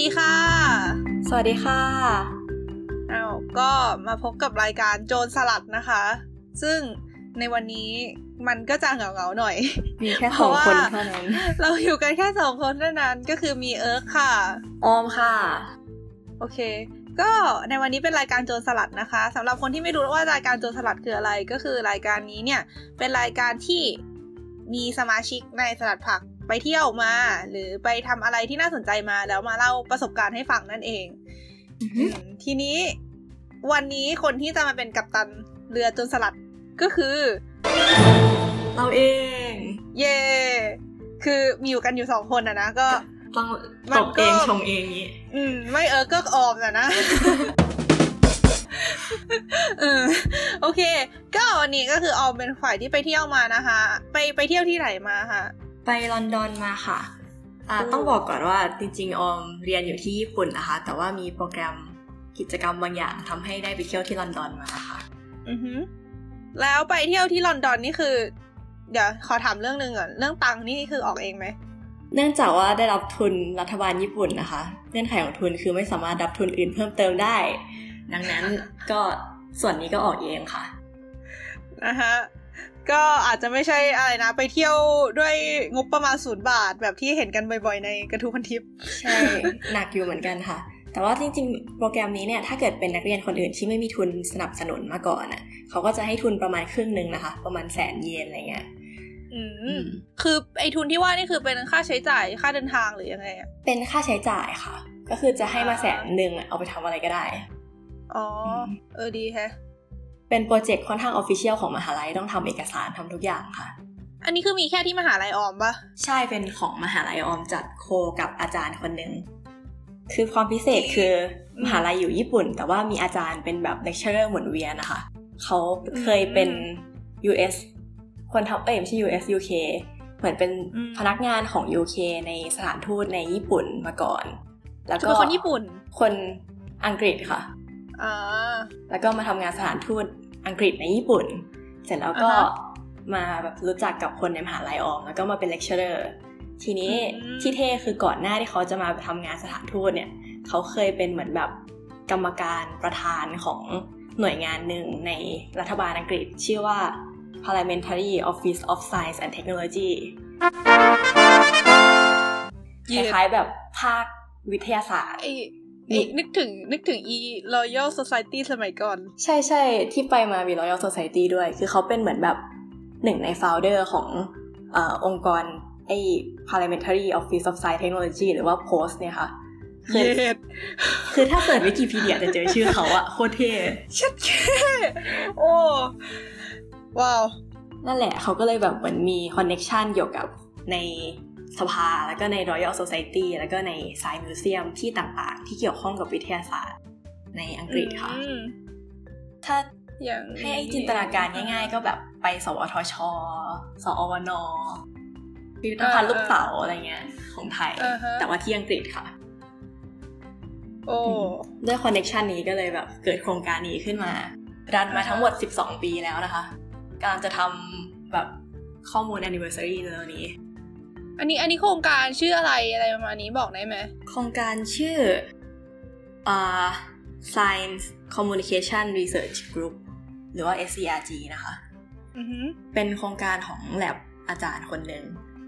ดีค่ะ สวัสดีค่ะอ้าวก็มาพบกับรายการโจรสลัดนะคะ ซึ่งในวันนี้มันก็จะเหงาเหงาหน่อย มีแค่สองคนเท่านั้น เราอยู่กันแค่สองคนเท่านั้นก็คือมีเอิร์กค่ะ ออมค่ะ โอเค ก็ในวันนี้เป็นรายการโจรสลัดนะคะสำหรับคนที่ไม่รู้ว่ารายการโจรสลัดคืออะไร ก็คือรายการนี้เนี่ยเป็นรายการที่มีสมาชิกในสลัดผัก ไปเที่ยวมา หรือไปทำอะไรที่น่าสนใจมาแล้วมาเล่าประสบการณ์ให้ฟังนั่นเอง ทีนี้วันนี้คนที่จะมาเป็นกัปตันเรือจนสลัดก็คือ เราเอง เย่คือมีอยู่กันอยู่สองคนอะนะก็ต้องตบเองชงเองนี้ อืม ไม่เออก็ออมนะนะเออโอเค ก็วันนี้ก็คือออมเป็นฝ่ายที่ไปเที่ยวมานะคะ ไปไปเที่ยวที่ไหนมาคะ ไปลอนดอนมาค่ะอ่าต้องบอกก่อนว่าจริงๆออมเรียนอยู่ที่ญี่ปุ่นนะคะ แต่ว่ามีโปรแกรมกิจกรรมบางอย่างทำให้ได้ไปเที่ยวที่ลอนดอนมาค่ะ อือฮึแล้วไปเที่ยวที่ลอนดอนนี่คือ เดี๋ยวขอถามเรื่องหนึ่งก่อนเรื่องตังค์นี่คือออกเองไหมเนื่องจากว่าได้รับทุนรัฐบาลญี่ปุ่นนะคะ เงื่อนไขของทุนคือไม่สามารถรับทุนอื่นเพิ่มเติมได้ ดังนั้นก็ส่วนนี้ก็ออกเองค่ะนะคะ ก็อาจจะไม่ใช่อะไรนะ ไปเที่ยวด้วยงบประมาณศูนย์บาทแบบที่เห็นกันบ่อย ๆ ในกระทู้พันทิป ใช่ หนักอยู่เหมือนกันค่ะ แต่ว่าจริง ๆ โปรแกรมนี้เนี่ยถ้าเกิดเป็นนักเรียนคนอื่นที่ไม่มีทุนสนับสนุนมาก่อนอะเขาก็จะให้ทุนประมาณครึ่งหนึ่งนะคะ ประมาณแสนเยนอะไรเงี้ยอืมคือไอทุนที่ว่านี่คือเป็นค่าใช้จ่ายค่าเดินทางหรือยังไงเป็นค่าใช้จ่ายค่ะ ก็คือจะให้มาแสนหนึ่งเอาไปทำอะไรก็ได้ อ๋อ เออดีแฮะ เป็นโปรเจกต์ค่อนข้าง official ของมหาลัยต้องทำเอกสารทำทุกอย่างค่ะ อันนี้คือมีแค่ที่มหาลัยออมปะใช่เป็นของมหาลัยออมจัด co กับอาจารย์คนหนึ่งคือความพิเศษคือมหาลัยอยู่ญี่ปุ่น แต่ว่ามีอาจารย์เป็นแบบ lecturer หมุนเวียนนะคะเขาเคยเป็น US คนทำเอ้ยไม่ใช่ US UK เหมือนเป็นพนักงานของ UK ในสถานทูตในญี่ปุ่นมาก่อน แล้วก็คนญี่ปุ่น คนอังกฤษค่ะ แล้วก็มาทำงานสถานทูตอังกฤษในญี่ปุ่น เสร็จแล้วก็มาแบบรู้จักกับคนในมหาลัยออมแล้วก็มาเป็น lecturer ทีนี้ที่เท่คือก่อนหน้าที่เขาจะมาทำงานสถานทูตเนี่ย เขาเคยเป็นเหมือนแบบกรรมการประธานของหน่วยงานหนึ่งในรัฐบาลอังกฤษ ชื่อว่า Parliamentary Office of Science and Technology คล้ายๆแบบภาควิทยาศาสตร์ นึกถึงนึกถึงอี Royal Society สมัยก่อน ใช่ใช่ที่ไปมามี Royal Society ด้วย คือเขาเป็นเหมือนแบบหนึ่งในโฟลเดอร์ของอองค์กรไอ้ Parliamentary Office of Science Technology หรือว่า POST เนี่ยค่ะคือคือถ้าเปิดวิกิพีเดียจะเจอชื่อเขาอะโคตรเท่ชัดเท่โอ้ว้าว นั่นแหละเขาก็เลยแบบเหมือนมี connection เกี่ยวกับใน สภา แล้วก็ใน Royal Society แล้วก็ใน Science Museum ที่ต่างๆ ที่เกี่ยวข้องกับวิทยาศาสตร์ ในอังกฤษค่ะ ถ้าอย่างให้จินตนาการง่าย ๆ ก็แบบไปสวทช สอวนพิพิธภัณฑ์ลูกเต๋าอะไรเงี้ย ของไทย แต่ว่าที่อังกฤษค่ะโอ้ด้วยคอนเน็ชันนี้ก็เลยแบบเกิดโครงการนี้ขึ้นมารันมาทั้งหมด 12 ปีแล้วนะคะกำลังจะทำแบบข้อมูล anniversary เร็วนี้ อันนี้อันนี้โครงการชื่ออะไรอะไรประมาณนี้บอกได้ไหมโครงการชื่ออ่า Science Communication Research Group หรือว่า SCRG นะคะ เป็นโครงการของแลบอาจารย์คนหนึ่ง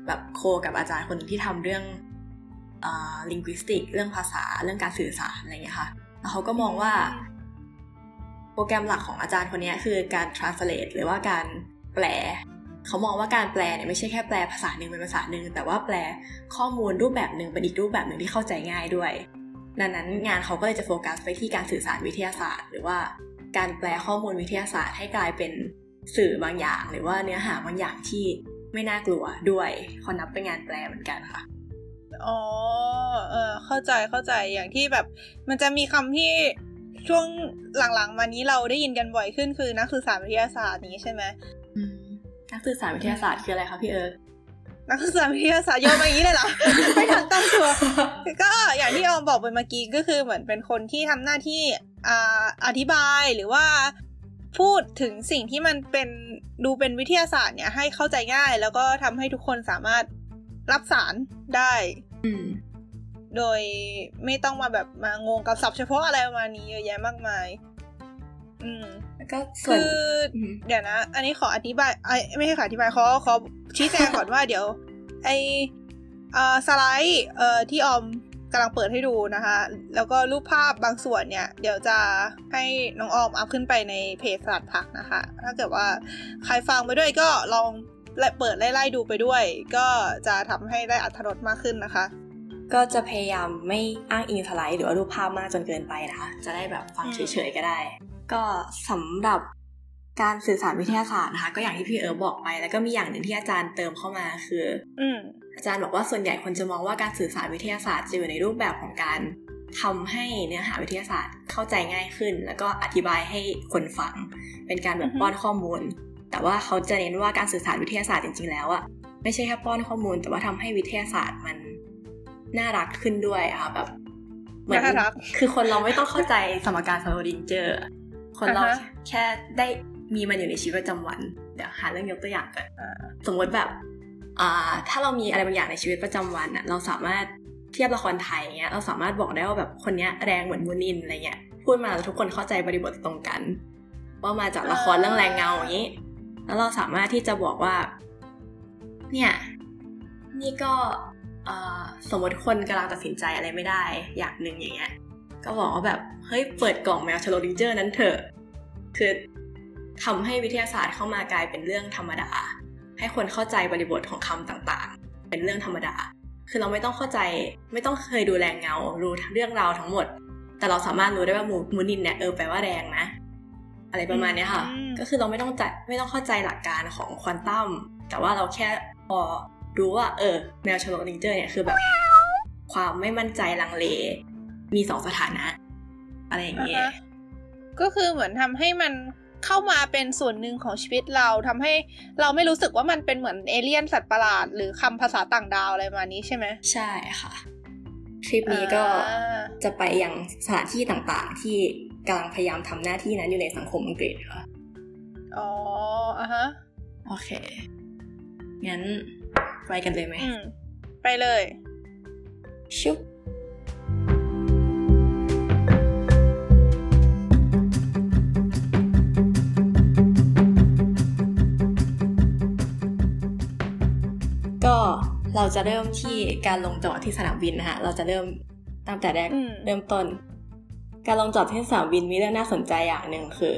แบบโคกับอาจารย์คนนึงที่ทำเรื่องอ่า linguistic เรื่องภาษาเรื่องการสื่อสารอะไรเงี้ยค่ะ แล้วเขาก็มองว่า โปรแกรมหลักของอาจารย์คนนี้คือการ translate หรือว่าการแปล เขามองว่าการแปลเนี่ยไม่ใช่แค่แปลภาษาหนึ่งเป็นภาษาหนึ่งแต่ว่าแปลข้อมูลรูปแบบหนึ่งเป็นอีกรูปแบบหนึ่งที่เข้าใจง่ายด้วย ดังนั้นงานเขาก็เลยจะโฟกัสไปที่การสื่อสารวิทยาศาสตร์ หรือว่าการแปลข้อมูลวิทยาศาสตร์ให้กลายเป็นสื่อบางอย่าง หรือว่าเนื้อหาบางอย่างที่ไม่น่ากลัวด้วยเขานับเป็นงานแปลเหมือนกันค่ะอ๋อเออเข้าใจเข้าใจอย่างที่แบบ มันจะมีคำที่ช่วงหลังๆมานี้เราได้ยินกันบ่อยขึ้นคือนักสื่อสารวิทยาศาสตร์นี้ใช่ไหม นักสื่อสารวิทยาศาสตร์คืออะไรคะพี่เอิร์กนักสื่อสารวิทยาศาสตร์โยนมาอย่างนี้เลยเหรอ ไม่ทันตั้งตัว ก็อย่างที่ออมบอกไปเมื่อกี้ก็คือเหมือนเป็นคนที่ทำหน้าที่อ่าอธิบายหรือว่าพูดถึงสิ่งที่มันเป็นดูเป็นวิทยาศาสตร์เนี่ยให้เข้าใจง่าย แล้วก็ทำให้ทุกคนสามารถรับสารได้อืมโดยไม่ต้องมาแบบมางงกับศัพท์เฉพาะอะไรประมาณนี้เยอะแยะมากมาย อืมก็คือเดี๋ยวนะ อันนี้ขออธิบายไอไม่ใช่ขออธิบายขอขอชี้แจงก่อนว่าเดี๋ยวไอเอ่อสไลด์เอ่อที่ออมกำลังเปิดให้ดูนะคะ แล้วก็รูปภาพบางส่วนเนี่ย เดี๋ยวจะให้น้องออมอัพขึ้นไปในเพจสลัดผักนะคะ ถ้าเกิดว่าใครฟังไปด้วยก็ลองเปิดไล่ๆดูไปด้วย ก็จะทำให้ได้อัธรสมากขึ้นนะคะ ก็จะพยายามไม่อ้างอิงสไลด์หรือว่ารูปภาพมากจนเกินไปนะคะ จะได้แบบฟังเฉยๆก็ได้ ก็สำหรับการสื่อสารวิทยาศาสตร์นะคะ ก็อย่างที่พี่เอ๋บอกไป แล้วก็มีอย่างหนึ่งที่อาจารย์เติมเข้ามาคือ อือาจารย์บอกว่าส่วนใหญ่คนจะมองว่าการสื่อสารวิทยาศาสตร์จะอยู่ในรูปแบบของการทำให้เนื้อหาวิทยาศาสตร์เข้าใจง่ายขึ้น แล้วก็อธิบายให้คนฟัง เป็นการแบบป้อนข้อมูล แต่ว่าเขาจะเน้นว่าการสื่อสารวิทยาศาสตร์จริงๆแล้วอะไม่ใช่แค่ป้อนข้อมูล แต่ว่าทำให้วิทยาศาสตร์มันน่ารักขึ้นด้วยอะแบบเหมือนคือคนเราไม่ต้องเข้าใจสมการสโลดิงเจอร์ คนเราแค่ได้มีมันอยู่ในชีวิตประจำวัน เดี๋ยวหาเรื่องยกตัวอย่างกันสมมติแบบถ้าเรามีอะไรบางอย่างในชีวิตประจำวันอะเราสามารถเทียบละครไทยเงี้ยเราสามารถบอกได้ว่าแบบคนนี้แรงเหมือนมุนินทร์อะไรเงี้ยพูดมาแล้วทุกคนเข้าใจบริบทตรงกัน ว่ามาจากละครเรื่องแรงเงาอย่างนี้ แล้วเราสามารถที่จะบอกว่า เนี่ยนี่ก็สมมติคนกำลังตัดสินใจอะไรไม่ได้ อย่างหนึ่งอย่างเงี้ย ก็บอกว่าแบบเฮ้ยเปิดกล่องแมวชโลดิเจอร์นั้นเถอะ คือทำให้วิทยาศาสตร์เข้ามากลายเป็นเรื่องธรรมดา ให้คนเข้าใจบริบทของคำต่างๆ เป็นเรื่องธรรมดา คือเราไม่ต้องเข้าใจไม่ต้องเคยดูแรงเงา รู้เรื่องราวทั้งหมด แต่เราสามารถรู้ได้ว่ามูมูนินเนี่ยเออแปลว่าแรงนะ อะไรประมาณนี้ค่ะ ก็คือเราไม่ต้องใจไม่ต้องเข้าใจหลักการของควอนตัม แต่ว่าเราแค่พอรู้ว่าเออแมวชโลดิงเจอร์เนี่ยคือแบบความไม่มั่นใจลังเล มีสองสถานะ อะไรอย่างเงี้ยก็คือเหมือนทำให้มันเข้ามาเป็นส่วนหนึ่งของชีวิตเราทำให้เราไม่รู้สึกว่ามันเป็นเหมือนเอเลี่ยนสัตว์ประหลาด หรือคำภาษาต่างดาวอะไรมานี้ใช่ไหมใช่ค่ะทริปนี้ก็จะไปยังสถานที่ต่างๆ ที่กำลังพยายามทำหน้าที่นั้นอยู่ในสังคมอังกฤษค่ะอ๋ออะฮะ โอเค งั้นไปกันเลยไหม ไปเลย ชุบ เราจะเริ่มที่การลงจอดที่สนามบินนะคะเราจะเริ่มตั้งแต่แรกเริ่มต้น การลงจอดที่สนามบินมีเรื่องน่าสนใจอย่างหนึ่งคือ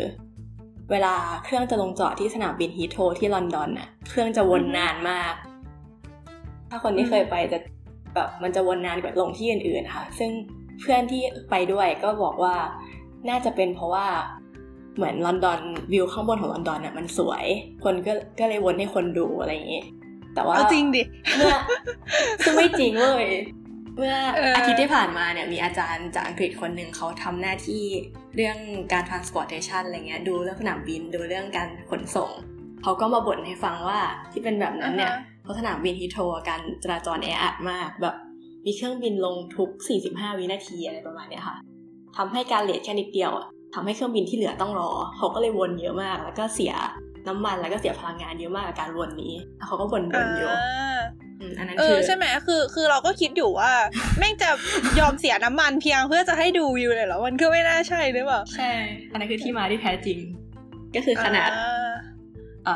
เวลาเครื่องจะลงจอดที่สนามบินฮีโทที่ลอนดอนน่ะ เครื่องจะวนนานมาก ถ้าคนที่เคยไปจะแบบมันจะวนนานกว่าลงที่อื่นๆค่ะ ซึ่งเพื่อนที่ไปด้วยก็บอกว่าน่าจะเป็นเพราะว่าเหมือนลอนดอนวิวข้างบนของลอนดอนน่ะมันสวย คนก็ก็เลยวนให้คนดูอะไรอย่างเงี้ย แต่ว่าจริงดิเมื่อซึ่งไม่จริงเลยเมื่ออาทิตย์ที่ผ่านมาเนี่ยมีอาจารย์จากอังกฤษคนหนึ่งเขาทำหน้าที่เรื่องการ transportation อะไรเงี้ยดูเรื่องสนามบินดูเรื่องการขนส่งเขาก็มาบ่นให้ฟังว่าที่เป็นแบบนั้นเนี่ยเพราะสนามบินฮิโทการจราจรแออัดมากแบบมีเครื่องบินลงทุก 45 วินาทีอะไรประมาณนี้ค่ะทำให้การเลทแค่นิดเดียวทำให้เครื่องบินที่เหลือต้องรอเขาก็เลยวนเยอะมากแล้วก็เสีย น้ำมันแล้วก็เสียพลังงานเยอะมากกับการวนนี้เขาก็วนวนอยู่อันนั้นคือใช่ไหมคือ คือเราก็คิดอยู่ว่า แม่งจะยอมเสียน้ำมันเพียงเพื่อจะให้ดูวิวเลยเหรอมันก็ไม่น่าใช่หรือเปล่าใช่ อันนั้นคือที่มาที่แท้จริง ก็คือขนาด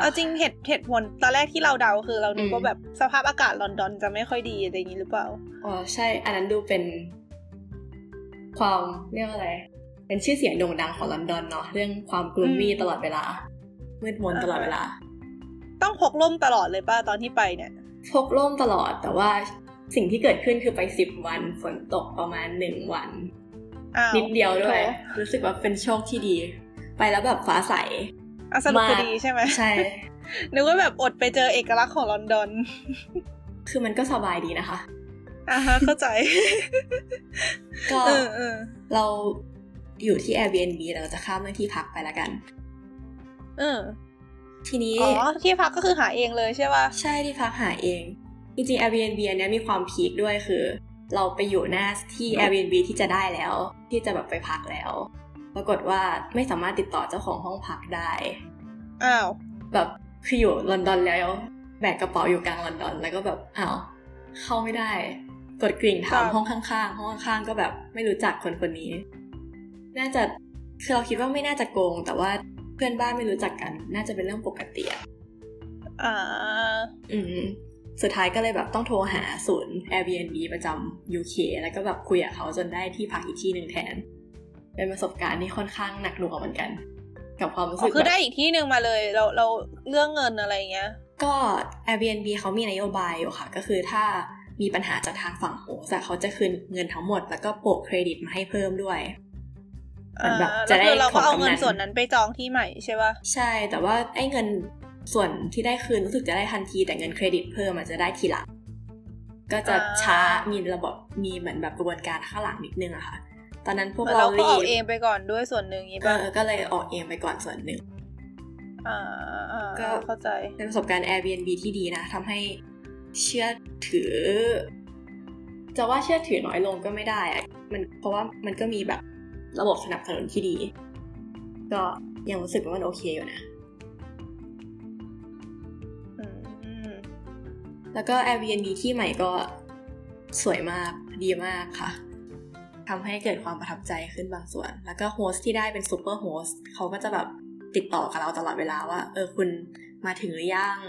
เอาจริงเหตุเหตุผลตอนแรกที่เราเดาคือเราดูว่าแบบสภาพอากาศลอนดอนจะไม่ค่อยดีอะไรอย่างนี้หรือเปล่าอ๋อใช่ อันนั้นดูเป็น ความเรียกอะไร เป็นชื่อเสียงโด่งดังของลอนดอนเนาะเรื่องความกลุ่มมีตลอดเวลา มืดมนตลอดเวลา ต้องพกร่มตลอดเลยป่ะตอนที่ไปเนี่ย พกร่มตลอดแต่ว่าสิ่งที่เกิดขึ้นคือไปสิบวันฝนตกประมาณหนึ่งวัน นิดเดียวด้วย รู้สึกว่าเป็นโชคที่ดี ไปแล้วแบบฟ้าใสสนุกดีใช่ไหมใช่นึกว่าแบบอดไปเจอเอกลักษณ์ของลอนดอน คือมันก็สบายดีนะคะอ่าฮะเข้าใจ ก็เราอยู่ที่ Airbnb เราจะข้ามเรื่องที่พักไปละกัน เออ ทีนี้ อ๋อ ที่พักก็คือหาเองเลยใช่ป่ะ ใช่ที่พักหาเอง จริงๆ Airbnb เนี้ยมีความพีคด้วยคือ เราไปอยู่หน้าที่ Airbnb ที่จะได้แล้ว ที่จะแบบไปพักแล้ว ปรากฏว่าไม่สามารถติดต่อเจ้าของห้องพักได้ อ้าว แบบคืออยู่ลอนดอนแล้ว แบกกระเป๋าอยู่กลางลอนดอน แล้วก็แบบอ้าวเข้าไม่ได้ กดกริ่งถามห้องข้างๆ ห้องข้างๆ ก็แบบไม่รู้จักคนคนนี้ น่าจะคือเราคิดว่าไม่น่าจะโกง แต่ว่า เพื่อนบ้านไม่รู้จักกัน น่าจะเป็นเรื่องปกติอะอ่าอืมสุดท้ายก็เลยแบบต้องโทรหาศูนย์ Airbnb ประจำ UK แล้วก็แบบคุยกับเขาจนได้ที่พักอีกที่หนึ่งแทน เป็นประสบการณ์ที่ค่อนข้างหนักหน่วงเหมือนกัน กับความรู้สึกคือได้อีกที่หนึ่งมาเลย เราเราเรื่องเงินอะไรเงี้ย ก็ Airbnb เขามีนโยบายอยู่ค่ะ ก็คือถ้ามีปัญหาจากทางฝั่งโฮสเขาจะคืนเงินทั้งหมด แล้วก็โปะเครดิตมาให้เพิ่มด้วย แบบจะได้เราก็เอาเงินส่วนนั้นไปจองที่ใหม่ใช่ปะใช่ แต่ว่าไอ้เงินส่วนที่ได้คืนรู้สึกจะได้ทันทีแต่เงินเครดิตเพิ่มอาจจะได้ทีหลังก็จะช้ามีระบบมีเหมือนแบบกระบวนการข้างหลังนิดนึงอะค่ะ ตอนนั้นพวกเราก็ออกเองไปก่อนด้วยส่วนหนึ่งนี้ป่ะก็เลยออกเองไปก่อนส่วนหนึ่งก็เข้าใจเป็นประสบการณ์ Airbnb ที่ดีนะทำให้เชื่อถือ จะว่าเชื่อถือน้อยลงก็ไม่ได้อะมันเพราะว่ามันก็มีแบบ ระบบสนับสนุนที่ดี ก็ยังรู้สึกว่ามันโอเคอยู่นะแล้วก็ Airbnb ที่ใหม่ก็สวยมากดีมากค่ะทำให้เกิดความประทับใจขึ้นบางส่วน แล้วก็ host ที่ได้เป็น superhost เขาก็จะแบบติดต่อกับเราตลอดเวลาว่า เออคุณมาถึงหรือยัง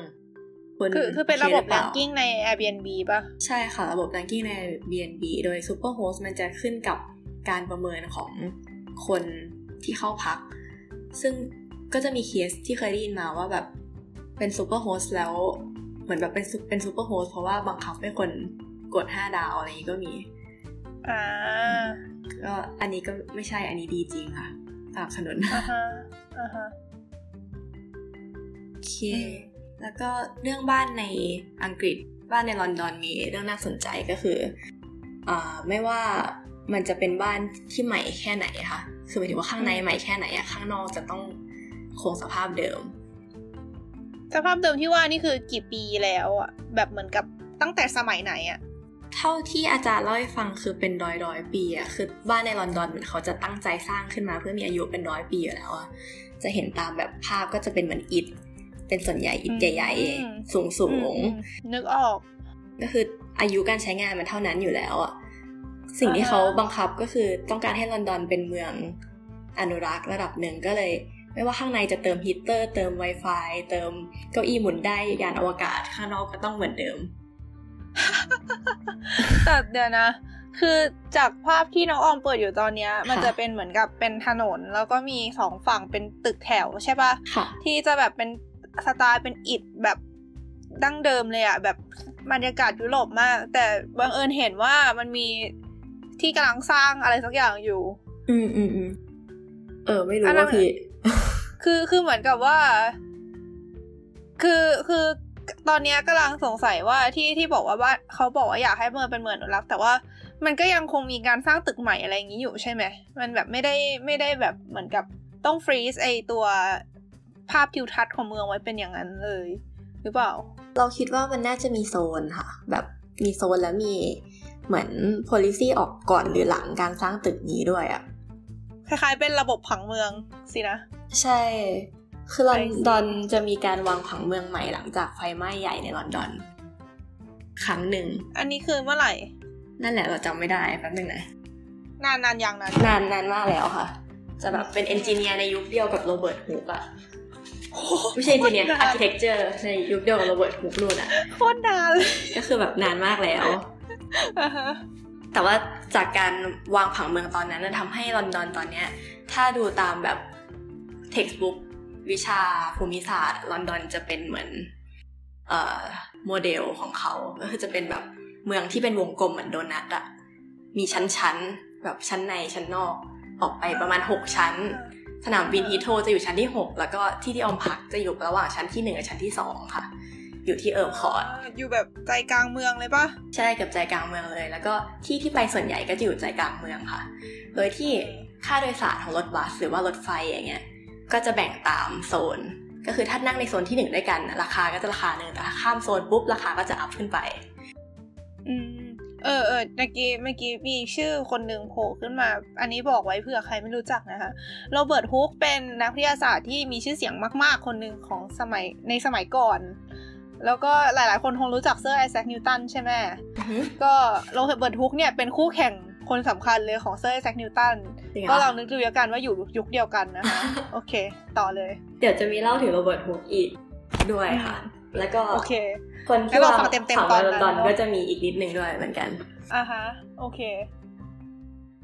คุณคือคือเป็นระบบแรงกิ้งใน Airbnb ป่ะ ใช่ค่ะ ระบบแรงกิ้งใน Airbnb โดยซูเปอร์โฮสมันจะขึ้นกับ การประเมินของคนที่เข้าพัก ซึ่งก็จะมีเคสที่เคยได้ยินมาว่าแบบเป็น superhost แล้ว เหมือนแบบเป็นเป็นซูเปอร์โฮสเพราะว่าบังคับให้คนกดห้าดาวอะไรนี้ก็มีอ่าก็อันนี้ก็ไม่ใช่อันนี้ดีจริงค่ะสนับสนุนอ่าฮะอ่าฮะโอเค แล้วก็เรื่องบ้านในอังกฤษบ้านในลอนดอนมีเรื่องน่าสนใจก็คือ อ่า ไม่ว่า มันจะเป็นบ้านที่ใหม่แค่ไหนคะคือหมายถึงว่าข้างในใหม่แค่ไหนอะข้างนอกจะต้องคงสภาพเดิม สภาพเดิมที่ว่านี่คือกี่ปีแล้วอะแบบเหมือนกับตั้งแต่สมัยไหนอะเท่าที่อาจารย์เล่าให้ฟังคือเป็นร้อยร้อยปีอะคือบ้านในลอนดอนเขาจะตั้งใจสร้างขึ้นมาเพื่อมีอายุเป็นร้อยปีอยู่แล้วอะจะเห็นตามแบบภาพก็จะเป็นเหมือนอิฐเป็นส่วนใหญ่อิฐใหญ่ๆสูงสูงนึกออก ก็คืออายุการใช้งานมันเท่านั้นอยู่แล้วอะ สิ่งที่เขาบังคับก็คือต้องการให้ลอนดอนเป็นเมืองอนุรักษ์ระดับหนึ่งก็เลย ไม่ว่าข้างในจะเติมฮีเตอร์ เติม Wi-Fi เติมเก้าอี้หมุนได้ยานอวกาศข้างนอกก็ต้องเหมือนเดิมแต่เดี๋ยวนะ คือจากภาพที่น้องออมเปิดอยู่ตอนนี้มันจะเป็นเหมือนกับเป็นถนน แล้วก็มีสองฝั่งเป็นตึกแถวใช่ปะะที่จะแบบเป็นสไตล์เป็นอิฐแบบดั้งเดิมเลยอะแบบบรรยากาศยุโรปมาก แต่บังเอิญเห็นว่ามันมี ที่กำลังสร้างอะไรสักอย่างอยู่ อืมอืมอืมเออ ไม่รู้ว่าพี่คือคือเหมือนกับว่า คือคือตอนนี้กำลังสงสัยว่าที่ที่บอกว่าว่าเขาบอกว่าอยากให้เมืองเป็นเมืองอนุรักษ์แต่ว่ามันก็ยังคงมีการสร้างตึกใหม่อะไรอย่างนี้อยู่ใช่ไหมมันแบบไม่ได้ไม่ได้แบบเหมือนกับต้องฟรีซไอตัวภาพทิวทัศน์ของเมืองไว้เป็นอย่างนั้นเลย หรือเปล่า เราคิดว่ามันน่าจะมีโซนค่ะ แบบมีโซนแล้วมี เหมือน policy ออกก่อนหรือหลังการสร้างตึกนี้ด้วยอะคล้ายๆเป็นระบบผังเมืองสินะ ใช่ คือลอนดอนจะมีการวางผังเมืองใหม่หลังจากไฟไหม้ใหญ่ในลอนดอน ครั้งหนึ่ง อันนี้คือเมื่อไหร่ นั่นแหละเราจำไม่ได้แป๊บนึงนะนานนานยังนะนานนานมากแล้วค่ะ จะแบบเป็นเอนจิเนียร์ในยุคเดียวกับโรเบิร์ตฮุกอะไม่ใช่ engineer architecture ในยุคเดียวกับ Robert Hooke นู่นอะโคตรนานเลยก็คือแบบนานมากแล้ว แต่ว่าจากการวางผังเมืองตอนนั้นทำให้ลอนดอนตอนเนี้ย ถ้าดูตามแบบ textbook วิชาภูมิศาสตร์ ลอนดอนจะเป็นเหมือนเอ่อโมเดลของเขา ก็คือจะเป็นแบบเมืองที่เป็นวงกลมเหมือนโดนัทอะมีชั้นๆ แบบชั้นในชั้นนอกออกไปประมาณหกชั้น สนามบิน Heathrow จะอยู่ชั้นที่หกแล้วก็ที่ที่ออมพักจะอยู่ระหว่างชั้นที่หนึ่งกับชั้นที่สองค่ะ อยู่ที่ Earl's Court อยู่แบบใจกลางเมืองเลยปะใช่กับใจกลางเมืองเลย แล้วก็ที่ที่ไปส่วนใหญ่ก็จะอยู่ใจกลางเมืองค่ะ โดยที่ค่าโดยสารของรถบัสหรือว่ารถไฟอย่างเงี้ยก็จะแบ่งตามโซน ก็คือถ้านั่งในโซนที่หนึ่งด้วยกัน ราคาก็จะราคาหนึ่งแต่ถ้าข้ามโซนปุ๊บราคาก็จะ up ขึ้นไปอืมเออเออเมื่อกี้เมื่อกี้มีชื่อคนหนึ่งโผล่ขึ้นมา อันนี้บอกไว้เผื่อใครไม่รู้จักนะคะโรเบิร์ตฮุกเป็นนักวิทยาศาสตร์ที่มีชื่อเสียงมาก ๆ คนหนึ่งของสมัยในสมัยก่อน แล้วก็หลายๆ คนคงรู้จักเซอร์ไอแซคนิวตันใช่ไหมก็โรเบิร์ตฮุกเนี่ยเป็นคู่แข่งคนสำคัญเลยของเซอร์ไอแซคนิวตันก็ลองนึกดูแล้วกันว่าอยู่ยุคเดียวกันนะคะ โอเค ต่อเลย เดี๋ยวจะมีเล่าถึงโรเบิร์ตฮุกอีกด้วยค่ะ แล้วก็โอเค คนที่ว่าเต็มเต็มตอนลอนก็จะมีอีกนิดนึงด้วยเหมือนกันอ่าฮะโอเค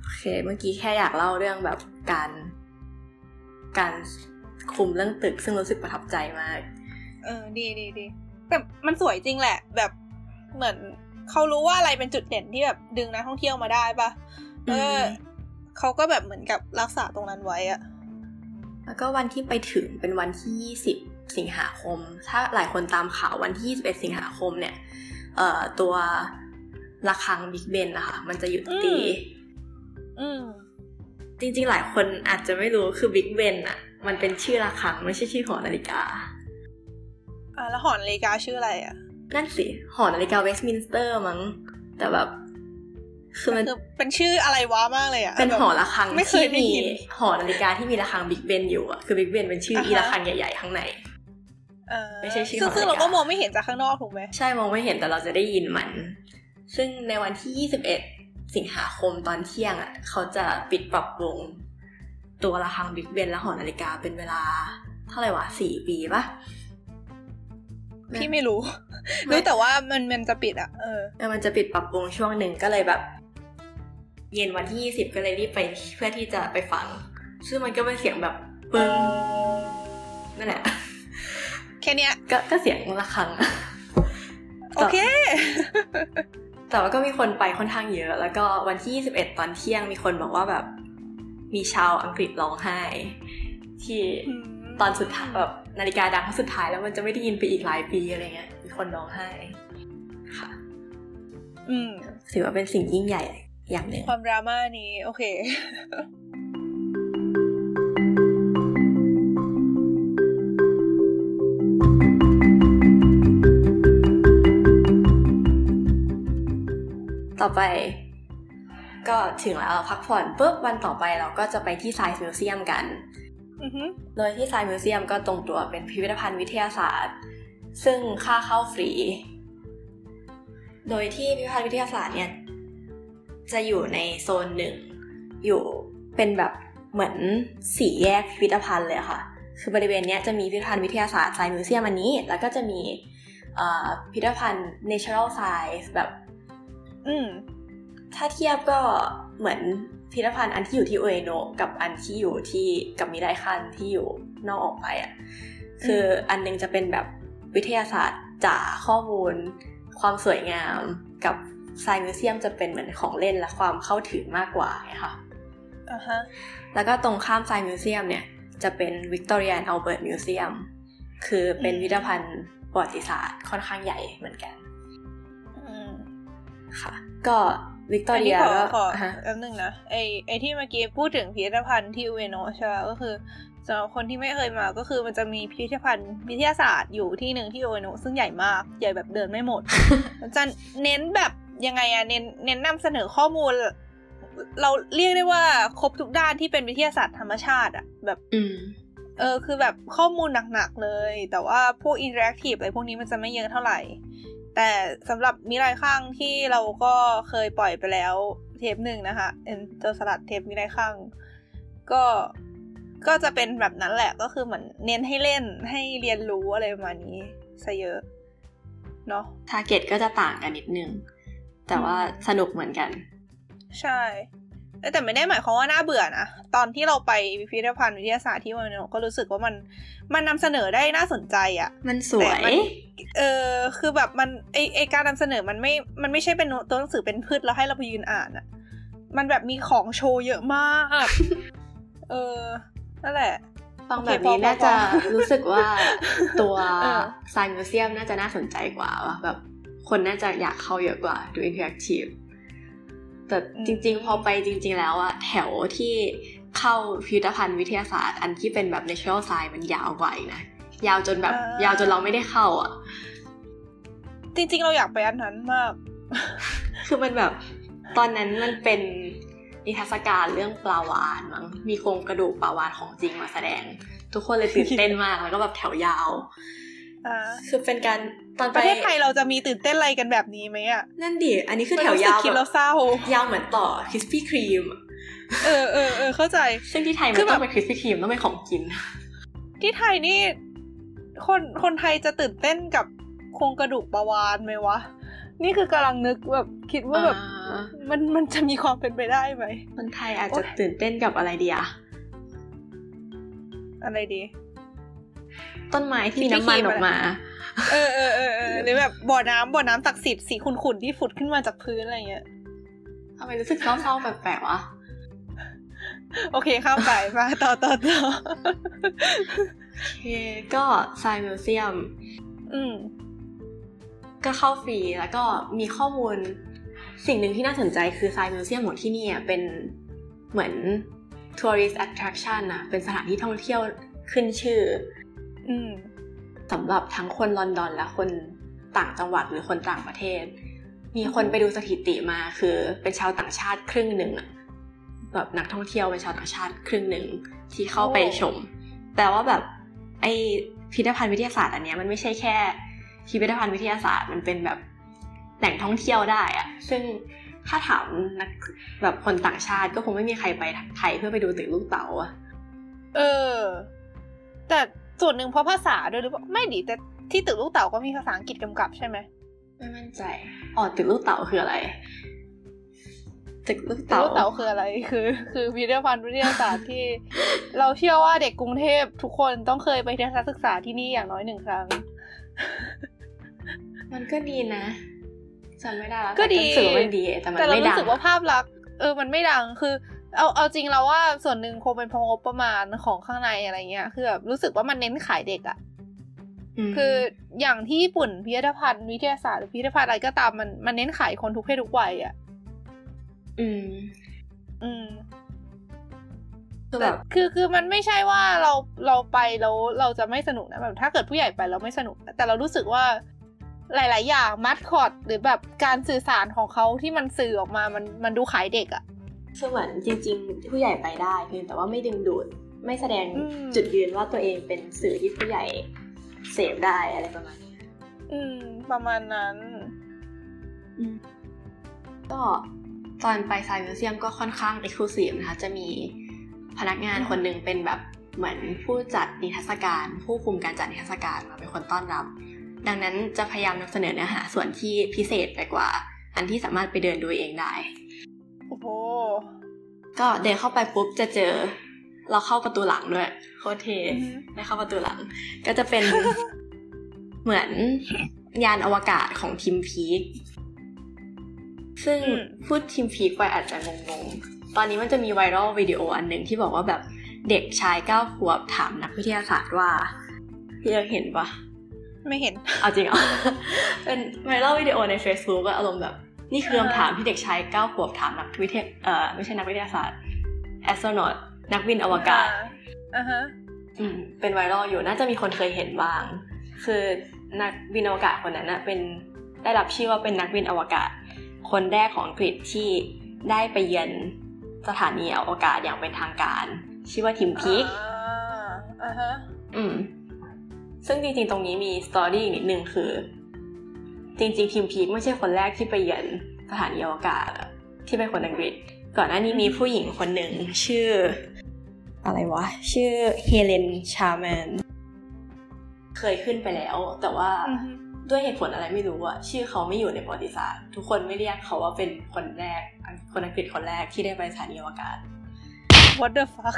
โอเค เมื่อกี้แค่อยากเล่าเรื่องแบบการ การคุมเรื่องตึกซึ่งรู้สึกประทับใจมาก เออ ดีดีดี แต่มันสวยจริงแหละ แบบเหมือนเขารู้ว่าอะไรเป็นจุดเด่นที่แบบดึงนักท่องเที่ยวมาได้ปะเออเขาก็แบบเหมือนกับรักษาตรงนั้นไว้อะแล้วก็วันที่ไปถึงเป็นวันที่ยี่สิบสิงหาคม ถ้าหลายคนตามข่าววันที่ยี่สิบเอ็ดสิงหาคมเนี่ย เอ่อตัวระฆังบิ๊กเบนนะคะมันจะหยุดตีจริงๆ หลายคนอาจจะไม่รู้คือบิ๊กเบนอะมันเป็นชื่อระฆังไม่ใช่ชื่อหอนาฬิกา อ่าแล้วหอนาฬิกาชื่ออะไรอะ นั่นสิ หอนาฬิกาเวสต์มินสเตอร์มั้ง แต่แบบ คือมันเป็นชื่ออะไรวะมากเลยอะ เป็นหอระฆังที่มีหอนาฬิกาที่มีระฆังบิ๊กเบนอยู่อะ คือบิ๊กเบนเป็นชื่ออีระฆังใหญ่ๆข้างในไม่ใช่ชื่อซึ่งเราก็มองไม่เห็นจากข้างนอกถูกไหมใช่มองไม่เห็นแต่เราจะได้ยินมัน ซึ่งในวันที่ 21 สิงหาคมตอนเที่ยงอะเขาจะปิดปรับปรุง ตัวระฆังบิ๊กเบนและหอนาฬิกาเป็นเวลา เท่าไหร่วะสี่ปีปะ พี่ไม่รู้ รู้แต่ว่ามันมันจะปิดอะ เออมันจะปิดปรับปรุงช่วงหนึ่งก็เลยแบบ เย็นวันที่ยี่สิบก็เลยรีบไปเพื่อที่จะไปฟัง ซึ่งมันก็เป็นเสียงแบบปึ้งนั่นแหละ แค่เนี้ยก็ก็เสียงระฆังโอเค แต่ว่าก็มีคนไปค่อนข้างเยอะ แล้วก็วันที่ยี่สิบเอ็ดตอนเที่ยงมีคนบอกว่าแบบ มีชาวอังกฤษร้องไห้ ที่ ตอนสุดท้ายแบบนาฬิกาดังสุดท้ายแล้วมันจะไม่ได้ยินไปอีกหลายปีอะไรเงี้ยมีคนร้องไห้ค่ะ อืมถือว่าเป็นสิ่งยิ่งใหญ่อย่างหนึ่งความดราม่านี้ โอเค ต่อไปก็ถึงแล้วพักผ่อนปุ๊บวันต่อไปเราก็จะไปที่ไซน์มิวเซียมกัน โดยที่ Science Museum ก็ตรงตัวเป็นพิพิธภัณฑ์วิทยาศาสตร์ ซึ่งค่าเข้าฟรี โดยที่พิพิธภัณฑ์วิทยาศาสตร์เนี่ยจะอยู่ในโซนหนึ่ง อยู่เป็นแบบเหมือนสี่แยกพิพิธภัณฑ์เลยค่ะ คือบริเวณนี้จะมีพิพิธภัณฑ์วิทยาศาสตร์ Science Museum อันนี้ แล้วก็จะมีพิพิธภัณฑ์ natural science แบบ อืมถ้าเทียบก็เหมือน พิพิธภัณฑ์อันที่อยู่ที่อุเอโนะกับอันที่อยู่ที่กับมิไรคันที่อยู่นอกออกไปอะคืออันนึงจะเป็นแบบวิทยาศาสตร์จ๋าข้อมูล ความสวยงามกับ Science Museum จะเป็นเหมือนของเล่นและความเข้าถึงมากกว่าค่ะอ่าฮะแล้วก็ตรงข้าม Science Museum เนี่ยจะเป็น Victoria and Albert Museum คือเป็นพิพิธภัณฑ์ประวัติศาสตร์ค่อนข้างใหญ่เหมือนกันค่ะ ก็ วิกตอเรียก็ขอแป๊บนึงนะไอไอที่เมื่อกี้พูดถึงพิพิธภัณฑ์ที่อุเอโนะใช่ไหมก็คือสำหรับคนที่ไม่เคยมาก็คือมันจะมีพิพิธภัณฑ์วิทยาศาสตร์อยู่ที่หนึ่งที่อุเอโนะซึ่งใหญ่มากใหญ่แบบเดินไม่หมดจะเน้นแบบยังไงอะเน้นเน้นนำเสนอข้อมูล เราเรียกได้ว่าครบทุกด้านที่เป็นวิทยาศาสตร์ธรรมชาติอะแบบเออคือแบบข้อมูลหนักๆเลย แต่ว่าพวก interactive อะไรพวกนี้มันจะไม่เยอะเท่าไหร่ แต่สำหรับมิไรข้างที่เราก็เคยปล่อยไปแล้วเทปหนึ่งนะคะเอ็นเจอสลัดเทปมิไรข้าง ก็ก็จะเป็นแบบนั้นแหละก็คือเหมือนเน้นให้เล่นให้เรียนรู้อะไรประมาณนี้ซะเยอะเนาะทาร์เก็ตก็จะต่างกันนิดนึง แต่ว่าสนุกเหมือนกัน ใช่ แต่ไม่ได้หมายความว่าน่าเบื่อนะตอนที่เราไปพิพิธภัณฑ์วิทยาศาสตร์ที่วันนี้ก็รู้สึกว่ามันมันนำเสนอได้น่าสนใจอะ่ะ มันสวยเออคือแบบมันไอไอการนำเสนอมันไม่มันไม่ใช่เป็นตัวหนังสือเป็นพืดแล้วให้เราไปยืนอ่านอะ่ะ มันแบบมีของโชว์เยอะมาก เออนั่นแหละฟังแบบนี้น่าจะรู้สึกว่าตัว Science Museum น่าจะน่าสนใจกว่าว่าแบบคนน่าจะอยากเข้าเยอะกว่าดู interactive แต่จริง ๆ พอไปจริง ๆ แล้วอะแถวที่เข้าพิพิธภัณฑ์วิทยาศาสตร์ อันที่เป็นแบบ natural science มันยาวกว่าอีกนะ ยาวจนแบบยาวจนเราไม่ได้เข้าอะจริง ๆ เราอยากไปอันนั้นมาก คือมันแบบตอนนั้นมันเป็นนิทรรศการเรื่องปลาวานมั้งมีโครงกระดูกปลาวานของจริงมาแสดง ทุกคนเลยตื่นเต้นมากแล้วก็แบบแถวยาวคือเป็นการ ตอนประเทศไทยเราจะมีตื่นเต้นอะไรกันแบบนี้ไหมอะ นั่นดิ อันนี้คือแถวยาวคิดแล้วเศร้ายาวเหมือนต่อ Krispy Kreme เออเออเออเข้าใจ ซึ่งที่ไทยมันต้องเป็น Krispy Kreme ต้องเป็นของกิน ที่ไทยนี่ คนคนไทยจะตื่นเต้นกับโครงกระดูกปลาวาฬไหมวะ นี่คือกำลังนึกแบบคิดว่าแบบมันมันจะมีความเป็นไปได้ไหมคนไทยอาจจะตื่นเต้นกับอะไรดีอะอะไรดี ต้นไม้ที่มีน้ำมันออกมา เออเออเออเออหรือแบบบ่อน้ำบ่อน้ำศักดิ์สิทธิ์สีขุ่นๆที่ผุดขึ้นมาจากพื้นอะไรเงี้ยทำไมรู้สึกเศร้าๆแปลกๆวะโอเคข้ามไปมาต่อต่อต่อโอเคก็ Science Museum อืม ก็เข้าฟรีแล้วก็มีข้อมูล สิ่งหนึ่งที่น่าสนใจคือ Science Museum ของที่นี่เป็นเหมือน tourist attraction นะเป็นสถานที่ท่องเที่ยวขึ้นชื่อ อืม สำหรับทั้งคนลอนดอนและคนต่างจังหวัดหรือคนต่างประเทศ มีคนไปดูสถิติมาคือเป็นชาวต่างชาติครึ่งหนึ่งแบบนักท่องเที่ยวเป็นชาวต่างชาติครึ่งหนึ่งที่เข้าไปชม แต่ว่าแบบไอพิพิธภัณฑ์วิทยาศาสตร์อันนี้มันไม่ใช่แค่พิพิธภัณฑ์วิทยาศาสตร์มันเป็นแบบแหล่งท่องเที่ยวได้อะซึ่งถ้าถามนักแบบคนต่างชาติก็คงไม่มีใครไปไทยเพื่อไปดูตึกลูกเต๋าอะเออ แต่ ส่วนหนึ่งเพราะภาษาด้วยหรือเปล่าไม่ดีแต่ที่ตึกลูกเต๋าก็มีภาษาอังกฤษกำกับใช่ไหมไม่มั่นใจอ๋อตึกลูกเต๋าคืออะไรตึกลูกเต๋าเต๋าคืออะไรคือ คือพิพิธภัณฑ์วิทยาศาสตร์ที่ เราเชื่อว่าเด็กกรุงเทพทุกคนต้องเคยไปทัศนศึกษาที่นี่อย่างน้อยหนึ่งครั้ง มันก็ดีนะจำไม่ได้แล้วก็ดีสึกว่ามันดีแต่มันไม่ดังแต่เรารู้สึกว่าภาพลักษณ์เออมันไม่ดังคือ เอาเอาจริงเราว่าส่วนหนึ่งคงเป็นเพราะงบประมาณของข้างในอะไรเงี้ยคือแบบรู้สึกว่ามันเน้นขายเด็กอะคืออย่างที่ญี่ปุ่นพิพิธภัณฑ์วิทยาศาสตร์หรือพิพิธภัณฑ์อะไรก็ตามมันมันเน้นขายคนทุกเพศทุกวัยอะอืม อืมแบบคือคือมันไม่ใช่ว่าเราเราไปแล้วเราจะไม่สนุกนะแบบถ้าเกิดผู้ใหญ่ไปเราไม่สนุก แต่เรารู้สึกว่าหลาย ๆ อย่างมัดคอดหรือแบบการสื่อสารของเขาที่มันสื่อออกมามันมันดูขายเด็กอะ คือเหมือนจริง ๆ ผู้ใหญ่ไปได้เพียงแต่ว่าไม่ดึงดูดไม่แสดงจุดยืนว่าตัวเองเป็นสื่อที่ผู้ใหญ่เสพได้อะไรประมาณนี้อืม ประมาณนั้นก็ตอนไปไซมิวเซียมก็ค่อนข้างเอ็กซ์คลูซีฟนะคะ จะมีพนักงานคนหนึ่งเป็นแบบเหมือนผู้จัดนิทรรศการ ผู้คุมการจัดนิทรรศการมาเป็นคนต้อนรับ ดังนั้นจะพยายามนำเสนอเนื้อหาส่วนที่พิเศษไปกว่า อันที่สามารถไปเดินดูเองได้โอ้โห ก็เดินเข้าไปปุ๊บจะเจอ เราเข้าประตูหลังด้วยโคเทได้เข้าประตูหลัง ก็จะเป็นเหมือนยานอวกาศของทีมพีคซึ่งพูดทีมพีคไปอาจจะงงๆ ตอนนี้มันจะมีไวรัลวิดีโออันหนึ่งที่บอกว่าแบบเด็กชายเก้าขวบถามนักวิทยาศาสตร์ว่าพี่ยังเห็นปะไม่เห็น เอาจริงอะเป็นไวรัลวิดีโอใน Facebook ก็อารมณ์แบบ นี่คือคำถามที่เด็กชายเก้าขวบถามนักวิทยาเอ่อไม่ใช่นักวิทยาศาสตร์แอสโตรนอตนักบินอวกาศอ่าฮะอืมเป็นไวรัลอยู่น่าจะมีคนเคยเห็นบ้าง คือนักบินอวกาศคนนั้นนะเป็นได้รับชื่อว่าเป็นนักบินอวกาศ คนแรกของอังกฤษที่ได้ไปเยือนสถานีอวกาศอย่างเป็นทางการ ชื่อว่าทิมพีกอ่าฮะอืมซึ่งจริงๆ ตรงนี้มี story อีกนิดนึงคือ จริงๆทิมพีกไม่ใช่คนแรกที่ไปเยือนสถานีอวกาศที่เป็นคนอังกฤษ ก่อนหน้านี้มีผู้หญิงคนหนึ่งชื่อ อะไรวะ ชื่อเฮเลนชาร์แมนเคยขึ้นไปแล้ว แต่ว่าด้วยเหตุผลอะไรไม่รู้อะชื่อเขาไม่อยู่ในประวัติศาสตร์ ทุกคนไม่เรียกเขาว่าเป็นคนแรก คนอังกฤษคนแรกที่ได้ไปสถานีอวกาศ What the fuck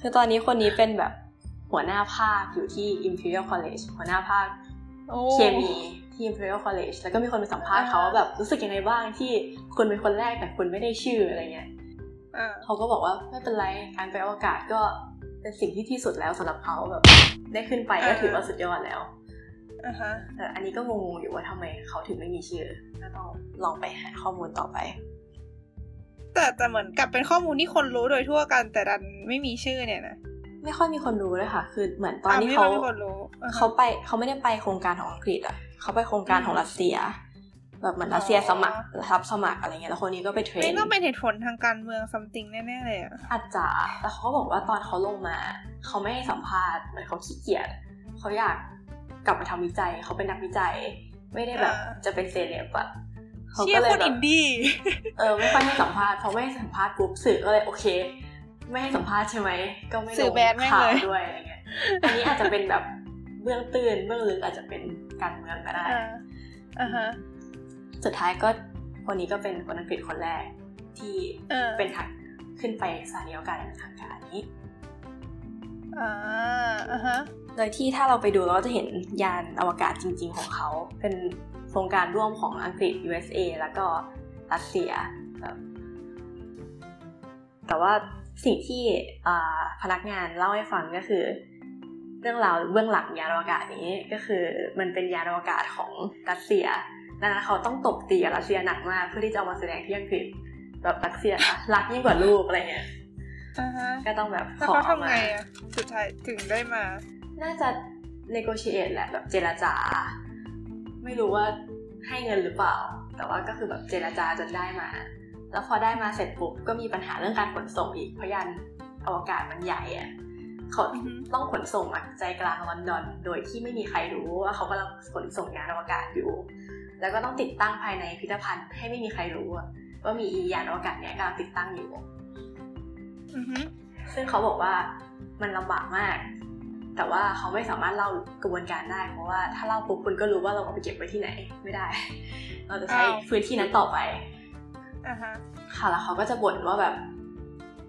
คือตอนนี้คนนี้เป็นแบบหัวหน้าภาคอยู่ที่ Imperial College หัวหน้าภาคเคมี ที่ Imperial College แล้วก็มีคนไปสัมภาษณ์เขาว่าแบบรู้สึกยังไงบ้างที่คุณเป็นคนแรกแต่คุณไม่ได้ชื่ออะไรเงี้ยเขาก็บอกว่าไม่เป็นไรการไปอวกาศก็เป็นสิ่งที่ที่สุดแล้วสำหรับเขาแบบได้ขึ้นไปก็ถือว่าสุดยอดแล้วอ่าฮะแต่อันนี้ก็งงอยู่ว่าทำไมเขาถึงไม่มีชื่อก็ต้องลองไปหาข้อมูลต่อไป แต่แต่เหมือนกับเป็นข้อมูลที่คนรู้โดยทั่วกัน แต่ดันไม่มีชื่อเนี่ยนะไม่ค่อยมีคนรู้เลยค่ะ คือเหมือนตอนนี้เขาเขาไปเขาไม่ได้ไปโครงการของอังกฤษอะ เขาไปโครงการของรัสเซีย แบบเหมือนรัสเซียสมัครรับสมัครอะไรเงี้ยแล้วคนนี้ก็ไปเทรนไม่ต้องเป็นเหตุผลทางการเมืองซัมติงแน่ๆเลยอะอาจจะแต่เขาบอกว่าตอนเขาลงมา เขาไม่ให้สัมภาษณ์เหมือนเขาขี้เกียจเขาอยากกลับมาทำวิจัยเขาเป็นนักวิจัย ไม่ได้แบบจะเป็นเซเลบอะเขาก็เลยแบบเออไม่ค่อยให้สัมภาษณ์พอไม่ให้สัมภาษณ์ปุ๊บสื่อก็เลยโอเค ไม่ให้สัมภาษณ์ใช่ไหมก็ไม่ลงข่าวด้วยอะไรเงี้ยอันนี้อาจจะเป็นแบบ เบื้องตื้นเบื้องลึกอาจจะเป็นการเมืองก็ได้อ่าฮะสุดท้ายก็คนนี้ก็เป็นคนอังกฤษคนแรกที่เป็นทางขึ้นไปสถานีอวกาศในทางการนี้อ่าอ่าฮะโดยที่ถ้าเราไปดูเราก็จะเห็นยานอวกาศจริง ๆ ของเขา เป็นโครงการร่วมของอังกฤษ USA แล้วก็รัสเซีย แต่ว่าสิ่งที่พนักงานเล่าให้ฟังก็คือ เรื่องราวเบื้องหลังยานอวกาศนี้ก็คือมันเป็นยานอวกาศของรัสเซียดังนั้นเขาต้องตบตีรัสเซียหนักมากเพื่อที่จะเอามาแสดงที่อังกฤษแบบรัสเซียรักยิ่งกว่าลูกอะไรเงี้ยก็ต้องแบบขอมาทำไงอะสุดท้ายถึงได้มา น่าจะ negotiate แหละแบบเจรจา ไม่รู้ว่าให้เงินหรือเปล่า แต่ว่าก็คือแบบเจรจาจนได้มา แล้วพอได้มาเสร็จปุ๊บก็มีปัญหาเรื่องการขนส่งอีกเพราะยันอวกาศมันใหญ่อะ เขาต้องขนส่งมาใจกลางลอนดอน โดยที่ไม่มีใครรู้ว่าเขากำลังขนส่งยานอวกาศอยู่ แล้วก็ต้องติดตั้งภายในพิพิธภัณฑ์ให้ไม่มีใครรู้ว่ามียานอวกาศเนี้ยกำลังติดตั้งอยู่ซึ่งเขาบอกว่ามันลำบากมาก แต่ว่าเขาไม่สามารถเล่ากระบวนการได้ เพราะว่าถ้าเล่าปุ๊บคุณก็รู้ว่าเราเอาไปเก็บไว้ที่ไหนไม่ได้ เราจะใช้พื้นที่นั้นต่อไปค่ะแล้วเขาก็จะบ่นว่าแบบ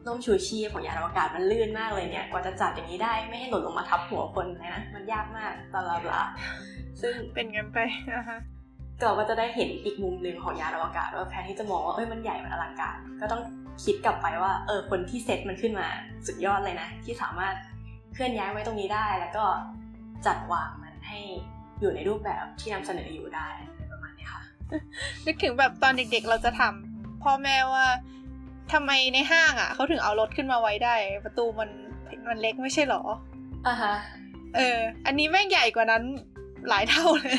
ร่มชูชีพของยานอวกาศมันลื่นมากเลยเนี่ย กว่าจะจัดอย่างนี้ได้ไม่ให้หล่นลงมาทับหัวคนนะ มันยากมากตลาดละซึ่งเป็นกันไปนะคะเราก็จะได้เห็นอีกมุมหนึ่งของยานอวกาศว่าแทนที่จะมองว่าเอ้ยมันใหญ่มันอลังการ ก็ต้องคิดกลับไปว่าเออคนที่เซตมันขึ้นมาสุดยอดเลยนะ ที่สามารถเคลื่อนย้ายไว้ตรงนี้ได้แล้วก็จัดวางมันให้อยู่ในรูปแบบที่นำเสนออยู่ได้ประมาณนี้ค่ะนึกถึงแบบตอนเด็กๆ เราจะทำพ่อแม่ว่า ทำไมในห้างอะเขาถึงเอารถขึ้นมาไว้ได้ ประตูมันมันเล็กไม่ใช่หรออ่าฮะเออ อันนี้แม่งใหญ่กว่านั้นหลายเท่าเลย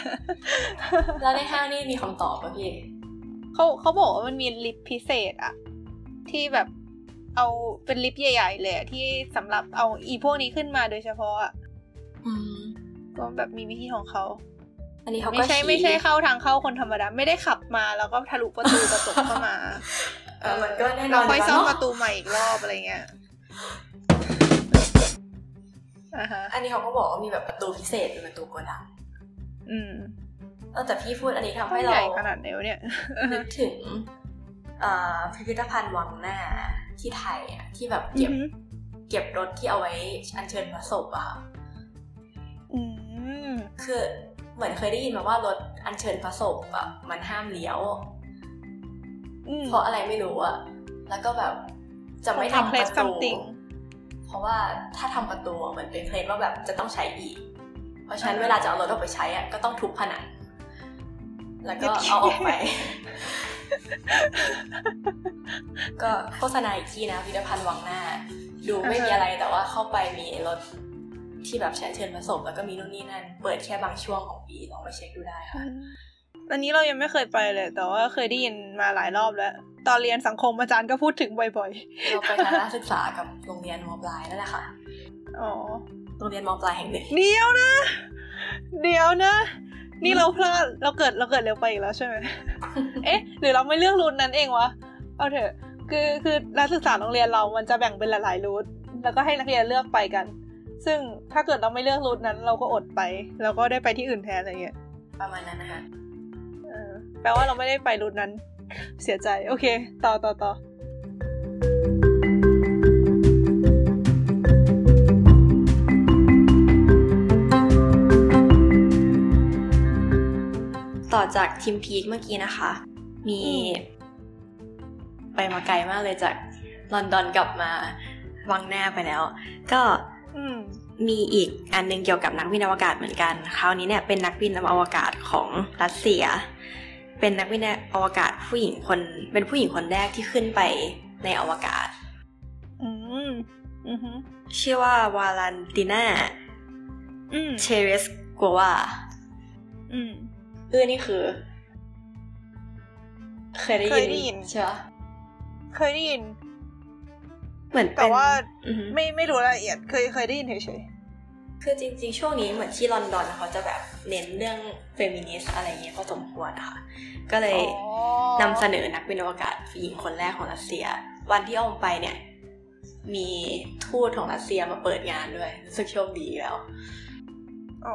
แล้วในห้างนี่มีคำตอบป่ะพี่เขาเขาบอกว่ามันมีลิฟต์พิเศษอะที่แบบเอาเป็นลิฟต์ใหญ่ ๆ เลยที่สำหรับเอาอีพวกนี้ขึ้นมาโดยเฉพาะอะก็แบบมีวิธีของเขาอันนี้เขาไม่ใช่ไม่ใช่เข้าทางเข้าคนธรรมดา ไม่ได้ขับมาแล้วก็ทะลุประตูกระจกเข้ามา เออมันก็แน่นอนเราค่อยซ่อมประตูใหม่อีกรอบอะไรเงี้ยอันนี้เขาก็บอกว่ามีแบบประตูพิเศษเป็นประตูโกดังอืมเออแต่พี่พูดอันนี้ทำให้เราใหญ่ขนาดไหนวะเนี่ยนึกถึงพิพิธภัณฑ์วังหน้าที่ไทยอะที่แบบเก็บ เก็บรถที่เอาไว้อัญเชิญพระศพอะค่ะคือเหมือนเคยได้ยินมาว่ารถอัญเชิญพระศพอะมันห้ามเลี้ยว เพราะอะไรไม่รู้อะแล้วก็แบบจะไม่ทำประตูเพราะว่าถ้าทำประตูเหมือนเป็นเคลมว่าแบบจะต้องใช้อีก เพราะฉะนั้นเวลาจะเอารถออกไปใช้อะก็ต้องทุบผนังแล้วก็เอาออกไป ก็โฆษณาอีกที่นะพิพิธภัณฑ์วังหน้า ดูไม่มีอะไรแต่ว่าเข้าไปมีรถที่แบบใช้เชิญผสมแล้วก็มีนู่นนี่นั่น เปิดแค่บางช่วงของปีลองไปเช็คดูได้ค่ะ อันนี้เรายังไม่เคยไปเลย แต่ว่าเคยได้ยินมาหลายรอบแล้ว ตอนเรียนสังคมอาจารย์ก็พูดถึงบ่อยๆ เราไปคณะศึกษากับโรงเรียนมปลายนั่นแหละค่ะ อ๋อ โรงเรียนมปลายแห่งหนึ่งเดียวนะ เดียวนะ นี่เราพลาด เราเกิดเราเกิดเร็วไปอีกแล้วใช่ไหม เอ๊ะ หรือเราไม่เลือกรูทนั้นเองวะ เอาเถอะ คือคือนักศึกษาโรงเรียนเรา มันจะแบ่งเป็นหลายๆรูทแล้วก็ให้นักเรียนเลือกไปกัน ซึ่งถ้าเกิดเราไม่เลือกรูทนั้น เราก็อดไปเราก็ได้ไปที่อื่นแทนอะไรเงี้ย ประมาณนั้นนะคะ แปลว่าเราไม่ได้ไปรูทนั้น เสียใจ โอเค ต่อต่อต่อต่อจากทีมพีคเมื่อกี้นะคะ มี ไปมาไกลมากเลยจากลอนดอนกลับมาวังหน้าไปแล้ว ก็มีอีกอันนึงเกี่ยวกับนักบินอวกาศเหมือนกัน คราวนี้เนี่ยเป็นนักบินอวกาศของรัสเซีย เป็นนักบินอวกาศผู้หญิงคน เป็นผู้หญิงคนแรกที่ขึ้นไปในอวกาศ อืมชื่อว่าวาลันติน่าเชเรสกัววาอืมเออนี่คือ เคยได้ยินใช่ไหมเคยได้ยิน เหมือนแต่ว่าไม่ไม่รู้รายละเอียด เคยเคยได้ยินเฉย คือจริงๆ ช่วงนี้เหมือนที่ลอนดอนเขาจะแบบเน้นเรื่องเฟมินิสต์อะไรเงี้ยพอสมควรค่ะ ก็เลยนำเสนอนักบินอวกาศหญิงคนแรกของรัสเซีย วันที่เอาไปเนี่ย มีทูตของรัสเซียมาเปิดงานด้วยรู้สึกโชคดีแล้วโอ้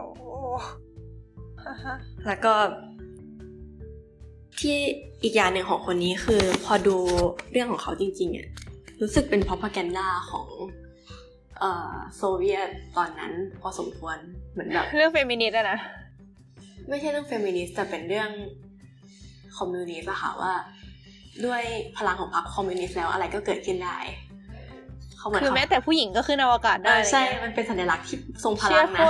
แล้วก็ ที่อีกอย่างหนึ่งของคนนี้คือ พอดูเรื่องของเขาจริงๆอะรู้สึกเป็น propaganda ของ โซเวียตตอนนั้นพอสมควรเหมือนแบบเรื่องเฟมินิสต์อะนะ ไม่ใช่เรื่องเฟมินิสต์แต่เป็นเรื่องคอมมิวนิสต์อะค่ะว่า ด้วยพลังของพรรคคอมมิวนิสต์แล้วอะไรก็เกิดขึ้นได้เขาเหมือนคือแม้แต่ผู้หญิงก็ขึ้นอวกาศได้ใช่มันเป็นสัญลักษณ์ที่ทรงพลังนะ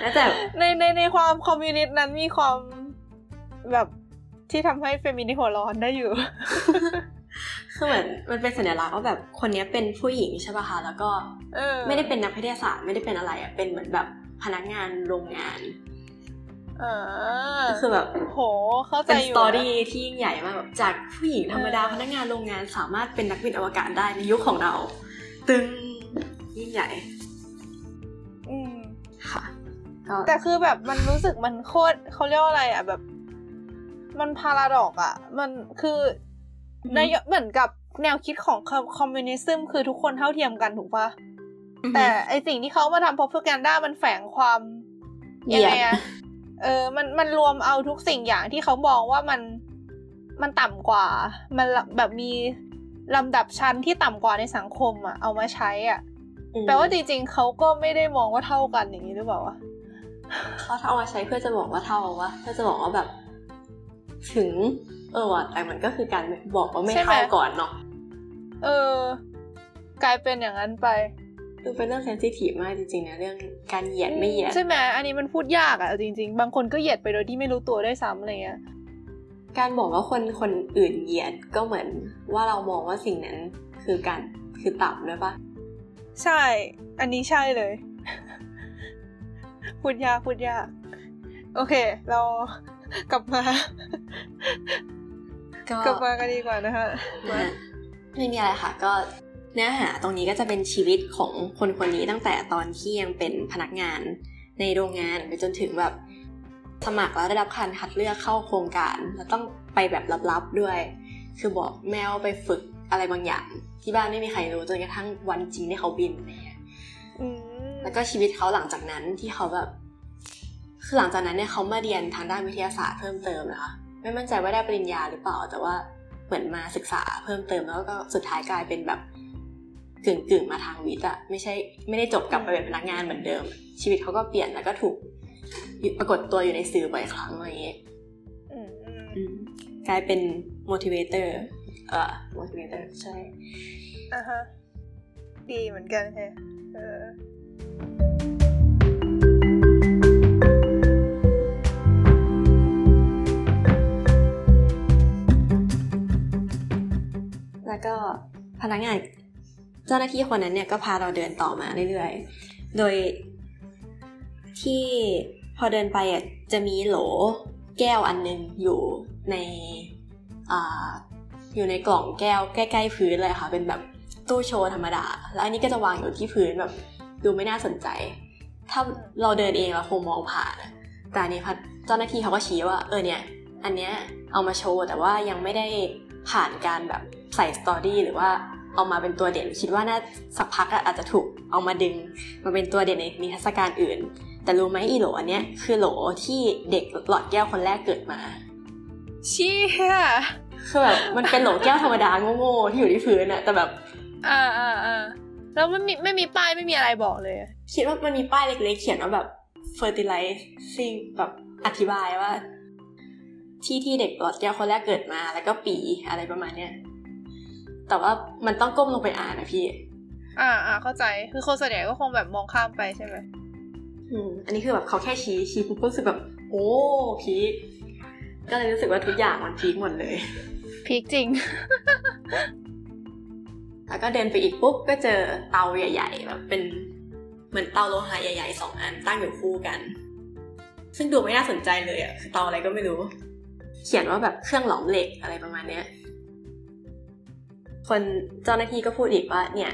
แล้วแต่ในในในความคอมมิวนิสต์นั้นมีความแบบที่ทำให้เฟมินิสต์หัวร้อนได้อยู่ คือเหมือนมันเป็นสัญลักษณ์ว่าแบบคนนี้เป็นผู้หญิงใช่ป่ะคะแล้วก็ไม่ได้เป็นนักวิทยาศาสตร์ไม่ได้เป็นอะไรอะเป็นเหมือนแบบพนักงานโรงงานคือแบบโหเข้าใจอยู่เป็น storyที่ยิ่งใหญ่มากแบบจากผู้หญิงธรรมดาพนักงานโรงงานสามารถเป็นนักบินอวกาศได้ในยุคของเรา ตึงยิ่งใหญ่ อืมค่ะแต่คือแบบมันรู้สึกมันโคตรเขาเรียกว่าอะไรอะแบบ มันพาราดอกอะ มันคือ ในเหมือนกับแนวคิดของคอมมิวนิซึมคือทุกคนเท่าเทียมกันถูกปะแต่ไอสิ่งที่เขามาทำพอพแกนด้ามันแฝงความยังไงอะเออ มันมันรวมเอาทุกสิ่งอย่างที่เขามองว่ามันมันต่ำกว่า มันแบบมีลำดับชั้นที่ต่ำกว่าในสังคมอะเอามาใช้อะแปลว่าจริงๆเขาก็ไม่ได้มองว่าเท่ากันอย่างนี้หรือเปล่าวะเขาเอามาใช้เพื่อจะบอกว่าเท่าวะเพื่อจะบอกว่าแบบ ถึง เออว่ะแต่มันก็คือการบอกว่าไม่เท่าก่อนเนาะเออ กลายเป็นอย่างนั้นไปคือเป็นเรื่องเซนซิทีฟมากจริงๆนะเรื่องการเหยียดไม่เหยียดใช่ไหมอันนี้มันพูดยากอะจริง ๆ บางคนก็เหยียดไปโดยที่ไม่รู้ตัวได้ซ้ำอะไรเงี้ยการบอกว่าคนคนอื่นเหยียดก็เหมือนว่าเรามองว่าสิ่งนั้นคือการคือต่ำด้วยปะใช่ อันนี้ใช่เลย พูดยากพูดยาก โอเค เรากลับมา ก็มากันดีกว่านะคะไม่มีอะไรค่ะ ก็เนื้อหาตรงนี้ก็จะเป็นชีวิตของคนคนนี้ตั้งแต่ตอนที่ยังเป็นพนักงานในโรงงานไปจนถึงแบบสมัครแล้วได้รับการคัดเลือกเข้าโครงการ แล้วต้องไปแบบลับๆด้วย คือบอกแมวไปฝึกอะไรบางอย่าง ที่บ้านไม่มีใครรู้จนกระทั่งวันจริงที่เขาบินเนี่ยแล้วก็ชีวิตเขาหลังจากนั้นที่เขาแบบคือหลังจากนั้นเนี่ยเขามาเรียนทางด้านวิทยาศาสตร์เพิ่มเติมนะคะ ไม่มั่นใจว่าได้ปริญญาหรือเปล่า แต่ว่าเหมือนมาศึกษาเพิ่มเติมแล้วก็สุดท้ายกลายเป็นแบบกึ่งกึ่งมาทางวิทย์อะไม่ใช่ไม่ได้จบกลับไปเป็นพนักงานเหมือนเดิม ชีวิตเขาก็เปลี่ยนแล้วก็ถูกปรากฏตัวอยู่ในสื่อบ่อยครั้งอะไรอย่างเงี้ยกลายเป็น motivator เอ่อ motivator ใช่อ่าฮะดีเหมือนกันแฮะเออ แล้วก็พนักงานเจ้าหน้าที่คนนั้นเนี่ยก็พาเราเดินต่อมาเรื่อยๆ โดยที่พอเดินไปอะจะมีโหลแก้วอันนึงอยู่ในออยู่ในกล่องแก้วใกล้ ๆ พื้นเลยค่ะ เป็นแบบตู้โชว์ธรรมดา แล้วอันนี้ก็จะวางอยู่ที่พื้นแบบดูไม่น่าสนใจ ถ้าเราเดินเองเราคงมองผ่าน แต่นี่พัดเจ้าหน้าที่เขาก็ชี้ว่าเออเนี่ย อันเนี้ยเอามาโชว์แต่ว่ายังไม่ได้ ผ่านการแบบใส่สตอรี่หรือว่าเอามาเป็นตัวเด่น คิดว่าน่าสักพักอาจจะถูกเอามาดึง มาเป็นตัวเด่นในนิทรรศการอื่น แต่รู้ไหมอีโหลอันเนี้ยคือโหลที่เด็กหลอดแก้วคนแรกเกิดมาเชี่ยคือแบบมันเป็นโหลแก้วธรรมดาโง่ๆที่อยู่ที่พื้นอะแต่แบบอ่าอ่าอ่าแล้วไม่มีไม่มีป้ายไม่มีอะไรบอกเลย คิดว่ามันมีป้ายเล็กๆเขียนว่าแบบ fertilizing แบบอธิบายว่า ที่ที่เด็กหลอดแก้วคนแรกเกิดมา แล้วก็ปีอะไรประมาณเนี้ยแต่ว่ามันต้องก้มลงไปอ่านนะพี่ อ่าอ่าเข้าใจคือคนส่วนใหญ่ก็คงแบบมองข้ามไปใช่ไหมอืมอันนี้คือแบบเขาแค่ชี้ชี้ปุ๊บก็รู้สึกแบบ โอ้พีคก็เลยรู้สึกว่าทุกอย่างมันพีคหมดเลย พีคจริง แล้วก็เดินไปอีกปุ๊บก็เจอเตาใหญ่ ๆ แบบเป็นเหมือนเตาโลหะใหญ่ๆสองอันตั้งอยู่คู่กัน ซึ่งดูไม่น่าสนใจเลยอะคือเตาอะไรก็ไม่รู้ เขียนว่าแบบเครื่องหลอมเหล็กอะไรประมาณเนี้ย คนเจ้าหน้าที่ก็พูดอีกว่าเนี่ย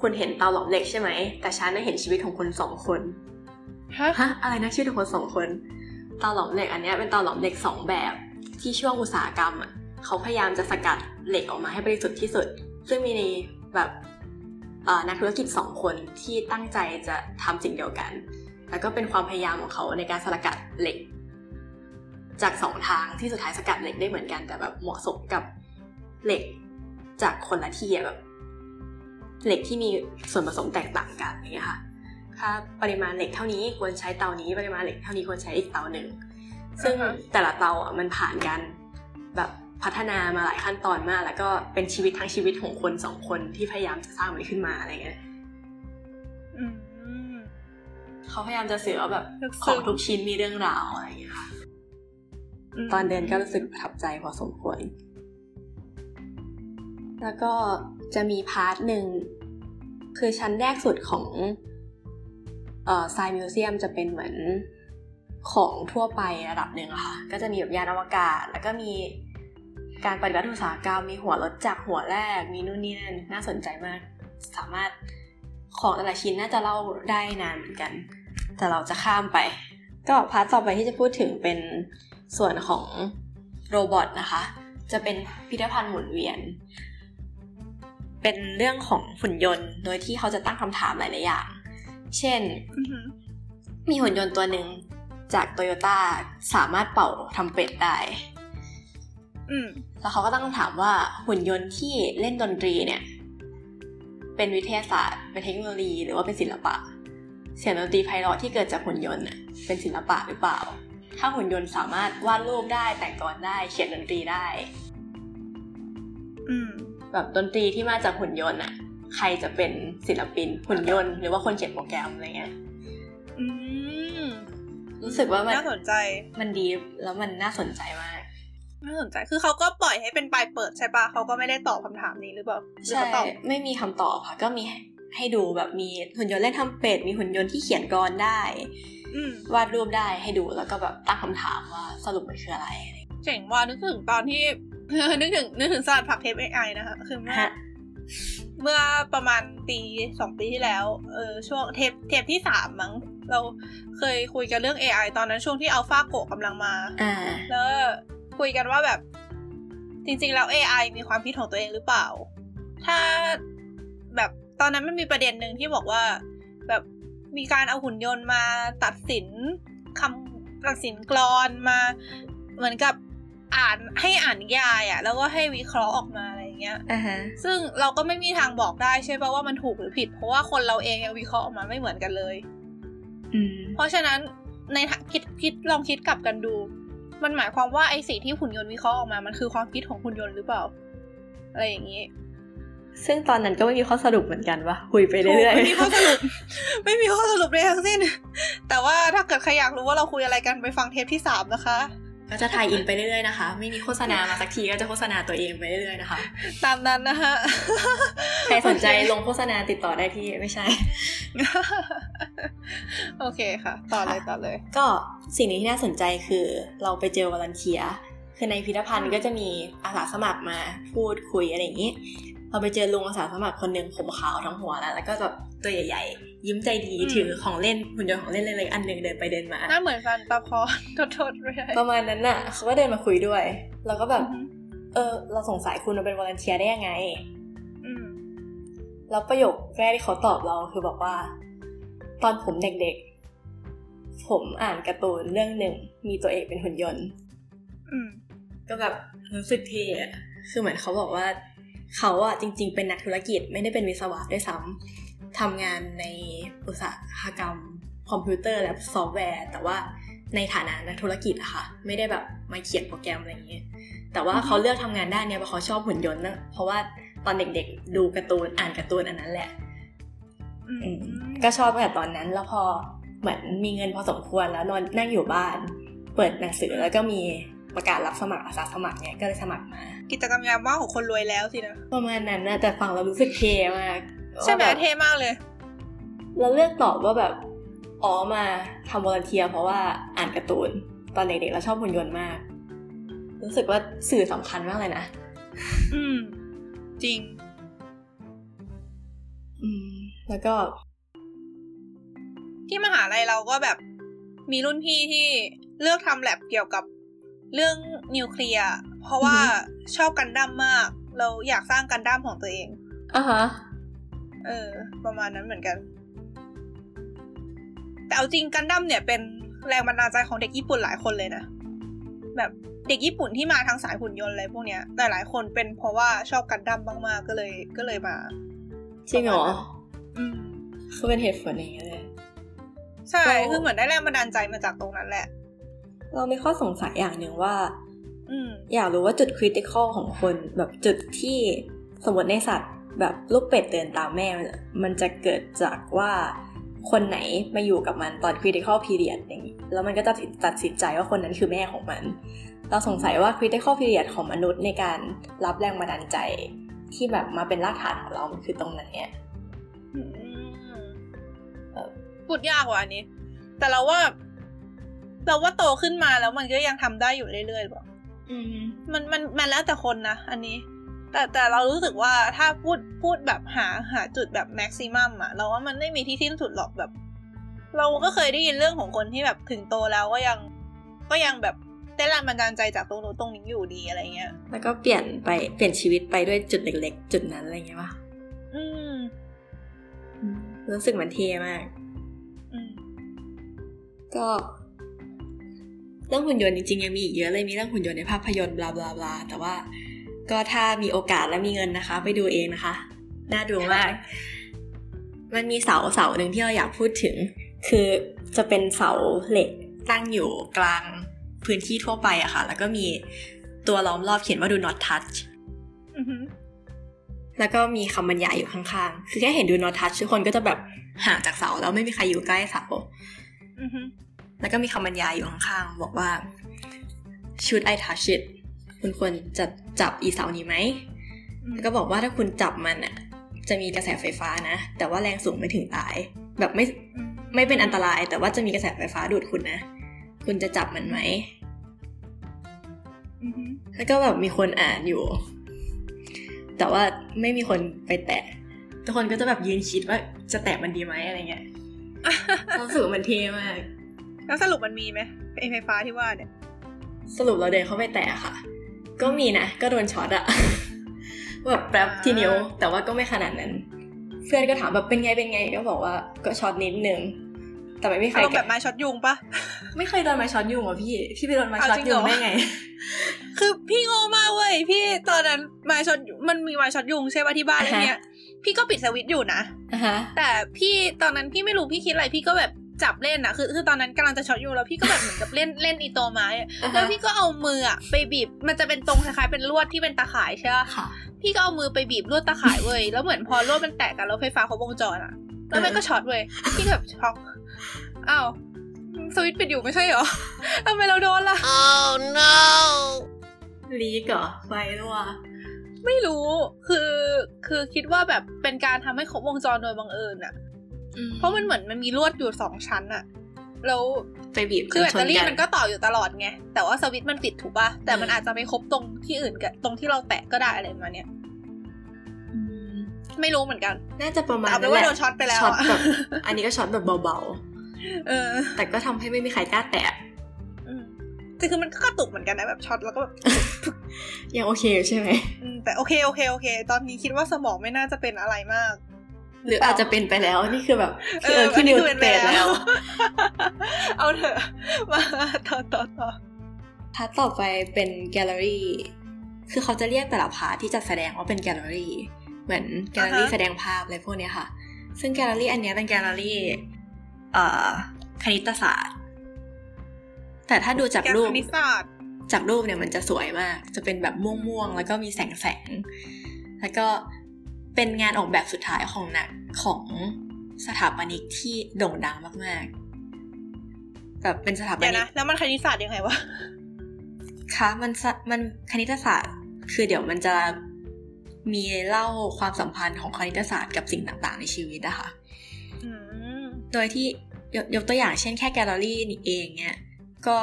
คุณเห็นเตาหลอมเหล็กใช่ไหม แต่ฉันน่ะเห็นชีวิตของคุณสองคนฮะฮะอะไรนะชีวิตของคนสองคน เตาหลอมเหล็กอันเนี้ยเป็นเตาหลอมเหล็กสองแบบ ที่ช่วงอุตสาหกรรมอะเขาพยายามจะสกัดเหล็กออกมาให้บริสุทธิ์ที่สุด ซึ่งมีแบบนักธุรกิจสองคนที่ตั้งใจจะทำสิ่งเดียวกัน แล้วก็เป็นความพยายามของเขาในการสกัดเหล็ก จากสองทางที่สุดท้ายสกัดเหล็กได้เหมือนกันแต่แบบเหมาะสมกับเหล็กจากคนละที่แบบเหล็กที่มีส่วนผสมแตกต่างกันอย่างเงี้ยค่ะถ้าปริมาณเหล็กเท่านี้ควรใช้เตานี้ ปริมาณเหล็กเท่านี้ควรใช้อีกเตาหนึ่งซึ่งแต่ละเตาอะมันผ่านการแบบพัฒนามาหลายขั้นตอนมาก แล้วก็เป็นชีวิตทั้งชีวิตของคนสองคนที่พยายามจะสร้างมันขึ้นมาอะไรเงี้ยเขาพยายามจะสื่อว่าแบบของทุกชิ้นมีเรื่องราวอะไรอย่างเงี้ยค่ะ ตอนเดินก็รู้สึกประทับใจพอสมควร แล้วก็จะมี part หนึ่ง คือชั้นแรกสุดของเอ่อ Science Museum จะเป็นเหมือนของทั่วไประดับหนึ่งค่ะ ก็จะมีแบบยานอวกาศ แล้วก็มีการปฏิวัติอุตสาหกรรม มีหัวรถจักรหัวแรก มีนู่นนี่นั่น น่าสนใจมาก สามารถของแต่ละชิ้นน่าจะเล่าได้นานเหมือนกัน แต่เราจะข้ามไป ก็ part ต่อไปที่จะพูดถึงเป็น ส่วนของ robot นะคะ จะเป็นพิพิธภัณฑ์หมุนเวียน เป็นเรื่องของหุ่นยนต์ โดยที่เขาจะตั้งคำถามหลายๆอย่าง เช่น มีหุ่นยนต์ตัวหนึ่งจากโตโยต้าสามารถเป่าทำเป็ดได้แล้วเขาก็ตั้งคำถามว่าหุ่นยนต์ที่เล่นดนตรีเนี่ย เป็นวิทยาศาสตร์ เป็นเทคโนโลยีหรือว่าเป็นศิลปะ เสียงดนตรีไพเราะที่เกิดจากหุ่นยนต์เป็นศิลปะหรือเปล่า ถ้าหุ่นยนต์สามารถวาดรูปได้แต่งกลอนได้เขียนดนตรีได้ อืม แบบดนตรีที่มาจากหุ่นยนต์อะใครจะเป็นศิลปินหุ่นยนต์หรือว่าคนเขียนโปรแกรมอะไรเงี้ยอืมรู้สึกว่ามันน่าสนใจ มันดีแล้วมันน่าสนใจมากน่าสนใจคือเขาก็ปล่อยให้เป็นปลายเปิดใช่ปะเขาก็ไม่ได้ตอบคำถามนี้หรือเปล่าใช่ไม่มีคำตอบค่ะก็มีให้ดูแบบมีหุ่นยนต์เล่นทำเป็ดมีหุ่นยนต์ที่เขียนกรได้ วาดรูปได้ให้ดูแล้วก็แบบตั้งคำถามว่าสรุปมันคืออะไร เจ๋งว่านึกถึงตอนที่นึกถึงนึกถึงสลัดผักเทปไอนะคะคือเมื่อเมื่อประมาณปีสองปีที่แล้ว เออช่วงเทปเทปที่สามมั้ง เราเคยคุยกันเรื่อง AI ตอนนั้นช่วงที่อัลฟาโกกำลังมาแล้วคุยกันว่าแบบ จริง ๆ แล้ว AI มีความคิดของตัวเองหรือเปล่า ถ้าแบบตอนนั้นมันมีประเด็นหนึ่งที่บอกว่า แบบ มีการเอาหุ่นยนต์มาตัดสินคำตัดสินกรอนมาเหมือนกับอ่านให้อ่านนิยายอะ่ะ แล้วก็ให้วิเคราะห์ออกมาอะไรเงี้ย uh-huh. ซึ่งเราก็ไม่มีทางบอกได้ใช่ป่ะว่ามันถูกหรือผิด เพราะว่าคนเราเองยังวิเคราะห์ออกมาไม่เหมือนกันเลยเพราะฉะนั้นในคิดคิดลองคิดกลับกันดู มันหมายความว่าไอ้สิ่งที่หุ่นยนต์วิเคราะห์ออกมา มันคือความคิดของหุ่นยนต์หรือเปล่า อะไรอย่างนี้ ซึ่งตอนนั้นก็ไม่มีข้อสรุปเหมือนกันวะคุยไปเรื่อยๆไม่มีข้อสรุป ไม่มีข้อสรุปเลยทั้งสิ้น แต่ว่าถ้าเกิดใครอยากรู้ว่าเราคุยอะไรกันไปฟังเทปที่สามนะคะ ก็จะถ่ายอินไปเรื่อยๆนะคะ ไม่มีโฆษณามาสักทีก็จะโฆษณาตัวเองไปเรื่อยๆนะคะ ตามนั้นนะคะใครสนใจลงโฆษณาติดต่อได้ที่ไม่ใช่ โอเคค่ะ ต่อเลยต่อเลย ก็สิ่งนี้ที่น่าสนใจคือเราไปเจอวอลันเทียคือในพิพิธภัณฑ์ก็จะมีอาสาสมัครมาพูดคุยอะไรอย่างนี้ เราไปเจอลุงอาสาสมัครคนหนึ่งผมขาวทั้งหัวแล้วแล้วก็แบบตัวใหญ่ๆ ยิ้มใจดีถือของเล่นหุ่นยนต์ของเล่นเล็กๆอันหนึ่งเดินไปเดินมาหน้าเหมือนฟันตาพอโทษๆเลยประมาณนั้นน่ะเขาก็เดินมาคุยด้วย แล้วก็แบบ เออ เราสงสัยคุณมาเป็นวอลเนเทียได้ยังไงแล้วประโยคแรกที่เขาตอบเราคือบอกว่า ตอนผมเด็กๆ ผมอ่านการ์ตูนเรื่องหนึ่งมีตัวเอกเป็นหุ่นยนต์ก็แบบรู้สึกเท่คือเหมือนเขาบอกว่า เขาอะจริง ๆ เป็นนักธุรกิจไม่ได้เป็นวิศวะด้วยซ้ำทำงานในอุตสาหกรรมคอมพิวเตอร์และซอฟต์แวร์ แต่ว่าในฐานะนักธุรกิจอะค่ะ ไม่ได้แบบมาเขียนโปรแกรมอะไรอย่างเงี้ยแต่ว่าเขาเลือกทำงานด้านเนี้ยเพราะเขาชอบหุ่นยนต์นะเพราะว่าตอนเด็กๆ ดูการ์ตูนอ่านการ์ตูนอันนั้นแหละก็ชอบตั้งแต่ตอนนั้นแล้วพอเหมือนมีเงินพอสมควรแล้วนอนนั่งอยู่บ้าน เปิดหนังสือแล้วก็มีประกาศรับสมัครอาสาสมัครเนี่ยก็เลยสมัครมา กิจกรรมยามว่างของคนรวยแล้วสินะประมาณนั้นนะแต่ฟังเรารู้สึกเท่มากใช่ไหมเท่มากเลย เราเลือกตอบว่าแบบอ๋อมาทำวอลเทียเพราะว่าอ่านการ์ตูน ตอนเด็กๆเราชอบหุ่นยนต์มาก รู้สึกว่าสื่อสำคัญมากเลยนะ อืม จริง อืม แล้วก็ ที่มหาลัยเราก็แบบมีรุ่นพี่ที่เลือกทำแลบเกี่ยวกับ เรื่องนิวเคลียร์เพราะว่าชอบกันดั้มมาก เราอยากสร้างกันดั้มของตัวเองอะฮะเออ ประมาณนั้นเหมือนกัน แต่เอาจริงกันดั้มเนี่ยเป็นแรงบันดาลใจของเด็กญี่ปุ่นหลายคนเลยนะ แบบเด็กญี่ปุ่นที่มาทางสายหุ่นยนต์อะไรพวกเนี้ยแต่หลายคนเป็นเพราะว่าชอบกันดั้มมากๆก็เลยก็เลยมาจริงเหรออืมคือเป็นเหตุผลอย่างเงี้ยเลยใช่ คือเหมือนได้แรงบันดาลใจมาจากตรงนั้นแหละ เราไม่ข้อสงสัยอย่างหนึ่งว่าอยากรู้ว่าจุดคริติคอลของคนแบบจุดที่สมมติในสัตว์แบบลูกเป็ดเดินตามแม่ มันจะเกิดจากว่าคนไหนมาอยู่กับมันตอนคริติคอลพีเรียดอย่างนี้แล้วมันก็จะตัดสินใจว่าคนนั้นคือแม่ของมัน เราสงสัยว่าคริติคอลพีเรียดของมนุษย์ในการรับแรงบันดาลใจ ที่แบบมาเป็นรากฐานของเรา มันคือตรงไหนเนี่ยพูดยากว่ะอันนี้ แต่เราว่า เราว่าโตขึ้นมาแล้วมันก็ยังทำได้อยู่เรื่อยๆแบบมันมันมันแล้วแต่คนนะอันนี้ แต่แต่เรารู้สึกว่าถ้าพูดพูดแบบหาหาจุดแบบแม็กซิมัมอะเราว่ามันไม่มีที่สิ้นสุดหรอกแบบ เราก็เคยได้ยินเรื่องของคนที่แบบถึงโตแล้วก็ยัง ก็ยังแบบได้แรงบันดาลใจจากตรงนู้นตรงนี้อยู่ดีอะไรเงี้ย แล้วก็เปลี่ยนไปเปลี่ยนชีวิตไปด้วยจุดเล็ก ๆ จุดนั้นอะไรเงี้ยป่ะอืม รู้สึกมันเท่มากก็ เรื่องหุ่นยนต์จริงๆยังมีอีกเยอะเลยมีเรื่องหุ่นยนต์ในภาพยนตร์บลาบลาบลาแต่ว่า ก็ถ้ามีโอกาสและมีเงินนะคะ ไปดูเองนะคะ น่าดูมาก มันมีเสาเสาหนึ่งที่เราอยากพูดถึง คือจะเป็นเสาเหล็กตั้งอยู่กลางพื้นที่ทั่วไปอะค่ะ แล้วก็มีตัวล้อมรอบเขียนว่า do not touch แล้วก็มีคำบรรยายอยู่ข้างๆ คือแค่เห็น do not touch ทุกคนก็จะแบบห่างจากเสาแล้วไม่มีใครอยู่ใกล้เสา แล้วก็มีคำบรรยายอยู่ข้างๆบอกว่า should I touch it คุณควรจะจับอีเสานี้ไหมแล้วก็บอกว่าถ้าคุณจับมันอะ จะมีกระแสไฟฟ้านะ แต่ว่าแรงสูงไม่ถึงตาย แบบไม่ไม่เป็นอันตราย แต่ว่าจะมีกระแสไฟฟ้าดูดคุณนะ คุณจะจับมันไหมแล้วก็แบบมีคนอ่านอยู่ แต่ว่าไม่มีคนไปแตะ ทุกคนก็จะแบบยืนคิดว่าจะแตะมันดีไหมอะไรเงี้ยรู้สึกมันเท่มาก แล้วสรุปมันมีไหมไฟฟ้าที่ว่าเนี่ย สรุปเราเดินเข้าไปแตะค่ะ ก็มีนะ ก็โดนช็อตอะแบบแป๊บที่นิ้วแต่ว่าก็ไม่ขนาดนั้น เพื่อนก็ถามแบบเป็นไงเป็นไงก็บอกว่าก็ช็อตนิดนึงแต่ไม่มีใครแบบไม้ช็อตยุงปะไม่เคยโดนไม้ช็อตยุงอะพี่พี่ไปโดนไม้ช็อตยุงได้ไง คือพี่โง่มากเว้ยพี่ตอนนั้นไม้ช็อตมันมีไม้ช็อตยุงใช่ป่ะที่บ้านอะไรเงี้ย พี่ก็ปิดสวิตช์อยู่นะแต่พี่ตอนนั้นพี่ไม่รู้พี่คิดอะไรพี่ก็แบบ จับเล่นอะคือคือตอนนั้นกำลังจะช็อตอยู่แล้วพี่ก็แบบเหมือนกับเล่นเล่นอีตัวไม้แล้วพี่ก็เอามืออะไปบีบมันจะเป็นตรงคล้ายๆเป็นลวดที่เป็นตาข่ายใช่ไหมพี่ก็เอามือไปบีบลวดตาข่ายเว้ยแล้วเหมือนพอลวดมันแตะกันแล้วไฟฟ้าครบวงจรอะแล้วมันก็ช็อตเว้ยพี่แบบช็อกอ้าวสวิตช์ปิดอยู่ไม่ใช่เหรอทำไมเราโดนล่ะ oh no ลีกเหรอไฟรั่วไม่รู้คือคือคิดว่าแบบเป็นการทำให้ครบวงจรโดยบังเอิญอะ เพราะมันเหมือนมันมีลวดอยู่สองชั้นอะแล้วไปบีบคือแบตเตอรี่มันก็ต่ออยู่ตลอดไง แต่ว่าสวิตช์มันปิดถูกป่ะ แต่มันอาจจะไม่ครบตรงที่อื่นกับตรงที่เราแตะก็ได้อะไรมาเนี้ยไม่รู้เหมือนกัน น่าจะประมาณเอาเป็นว่าโดนช็อตไปแล้วช็อตแบบอันนี้ก็ช็อตแบบเบาๆเออ แต่ก็ทำให้ไม่มีใครกล้าแตะแต่คือมันก็กระตุกเหมือนกันนะแบบช็อตแล้วก็แบบยังโอเคใช่ไหมแต่โอเคโอเคโอเค ตอนนี้คิดว่าสมองไม่น่าจะเป็นอะไรมาก หรืออาจจะเป็นไปแล้วนี่คือแบบเออพี่นิวเป็นแล้ว เอาเถอะมาต่อต่อต่อ part ต่อไปเป็นแกลเลอรี่คือเขาจะเรียกแต่ละ part ที่จัดแสดงว่าเป็นแกลเลอรี่เหมือนแกลเลอรี่แสดงภาพอะไรพวกนี้ค่ะ ซึ่งแกลเลอรี่อันนี้เป็นแกลเลอรี่คณิตศาสตร์ แต่ถ้าดูจากรูปจากรูปเนี่ยมันจะสวยมาก จะเป็นแบบม่วงๆแล้วก็มีแสงแสงแล้วก็ เป็นงานออกแบบสุดท้ายของนักของสถาปนิกที่โด่งดังมากๆแบบเป็นสถาปนิกนะแล้วมันคณิตศาสตร์ยังไงวะคะมันมันคณิตศาสตร์ คือเดี๋ยวมันจะมีเล่าความสัมพันธ์ของคณิตศาสตร์กับสิ่งต่างๆ ในชีวิตนะคะโดยที่ยกตัวอย่างเช่นแค่แกลเลอรี่นี่เองเนี่ยก็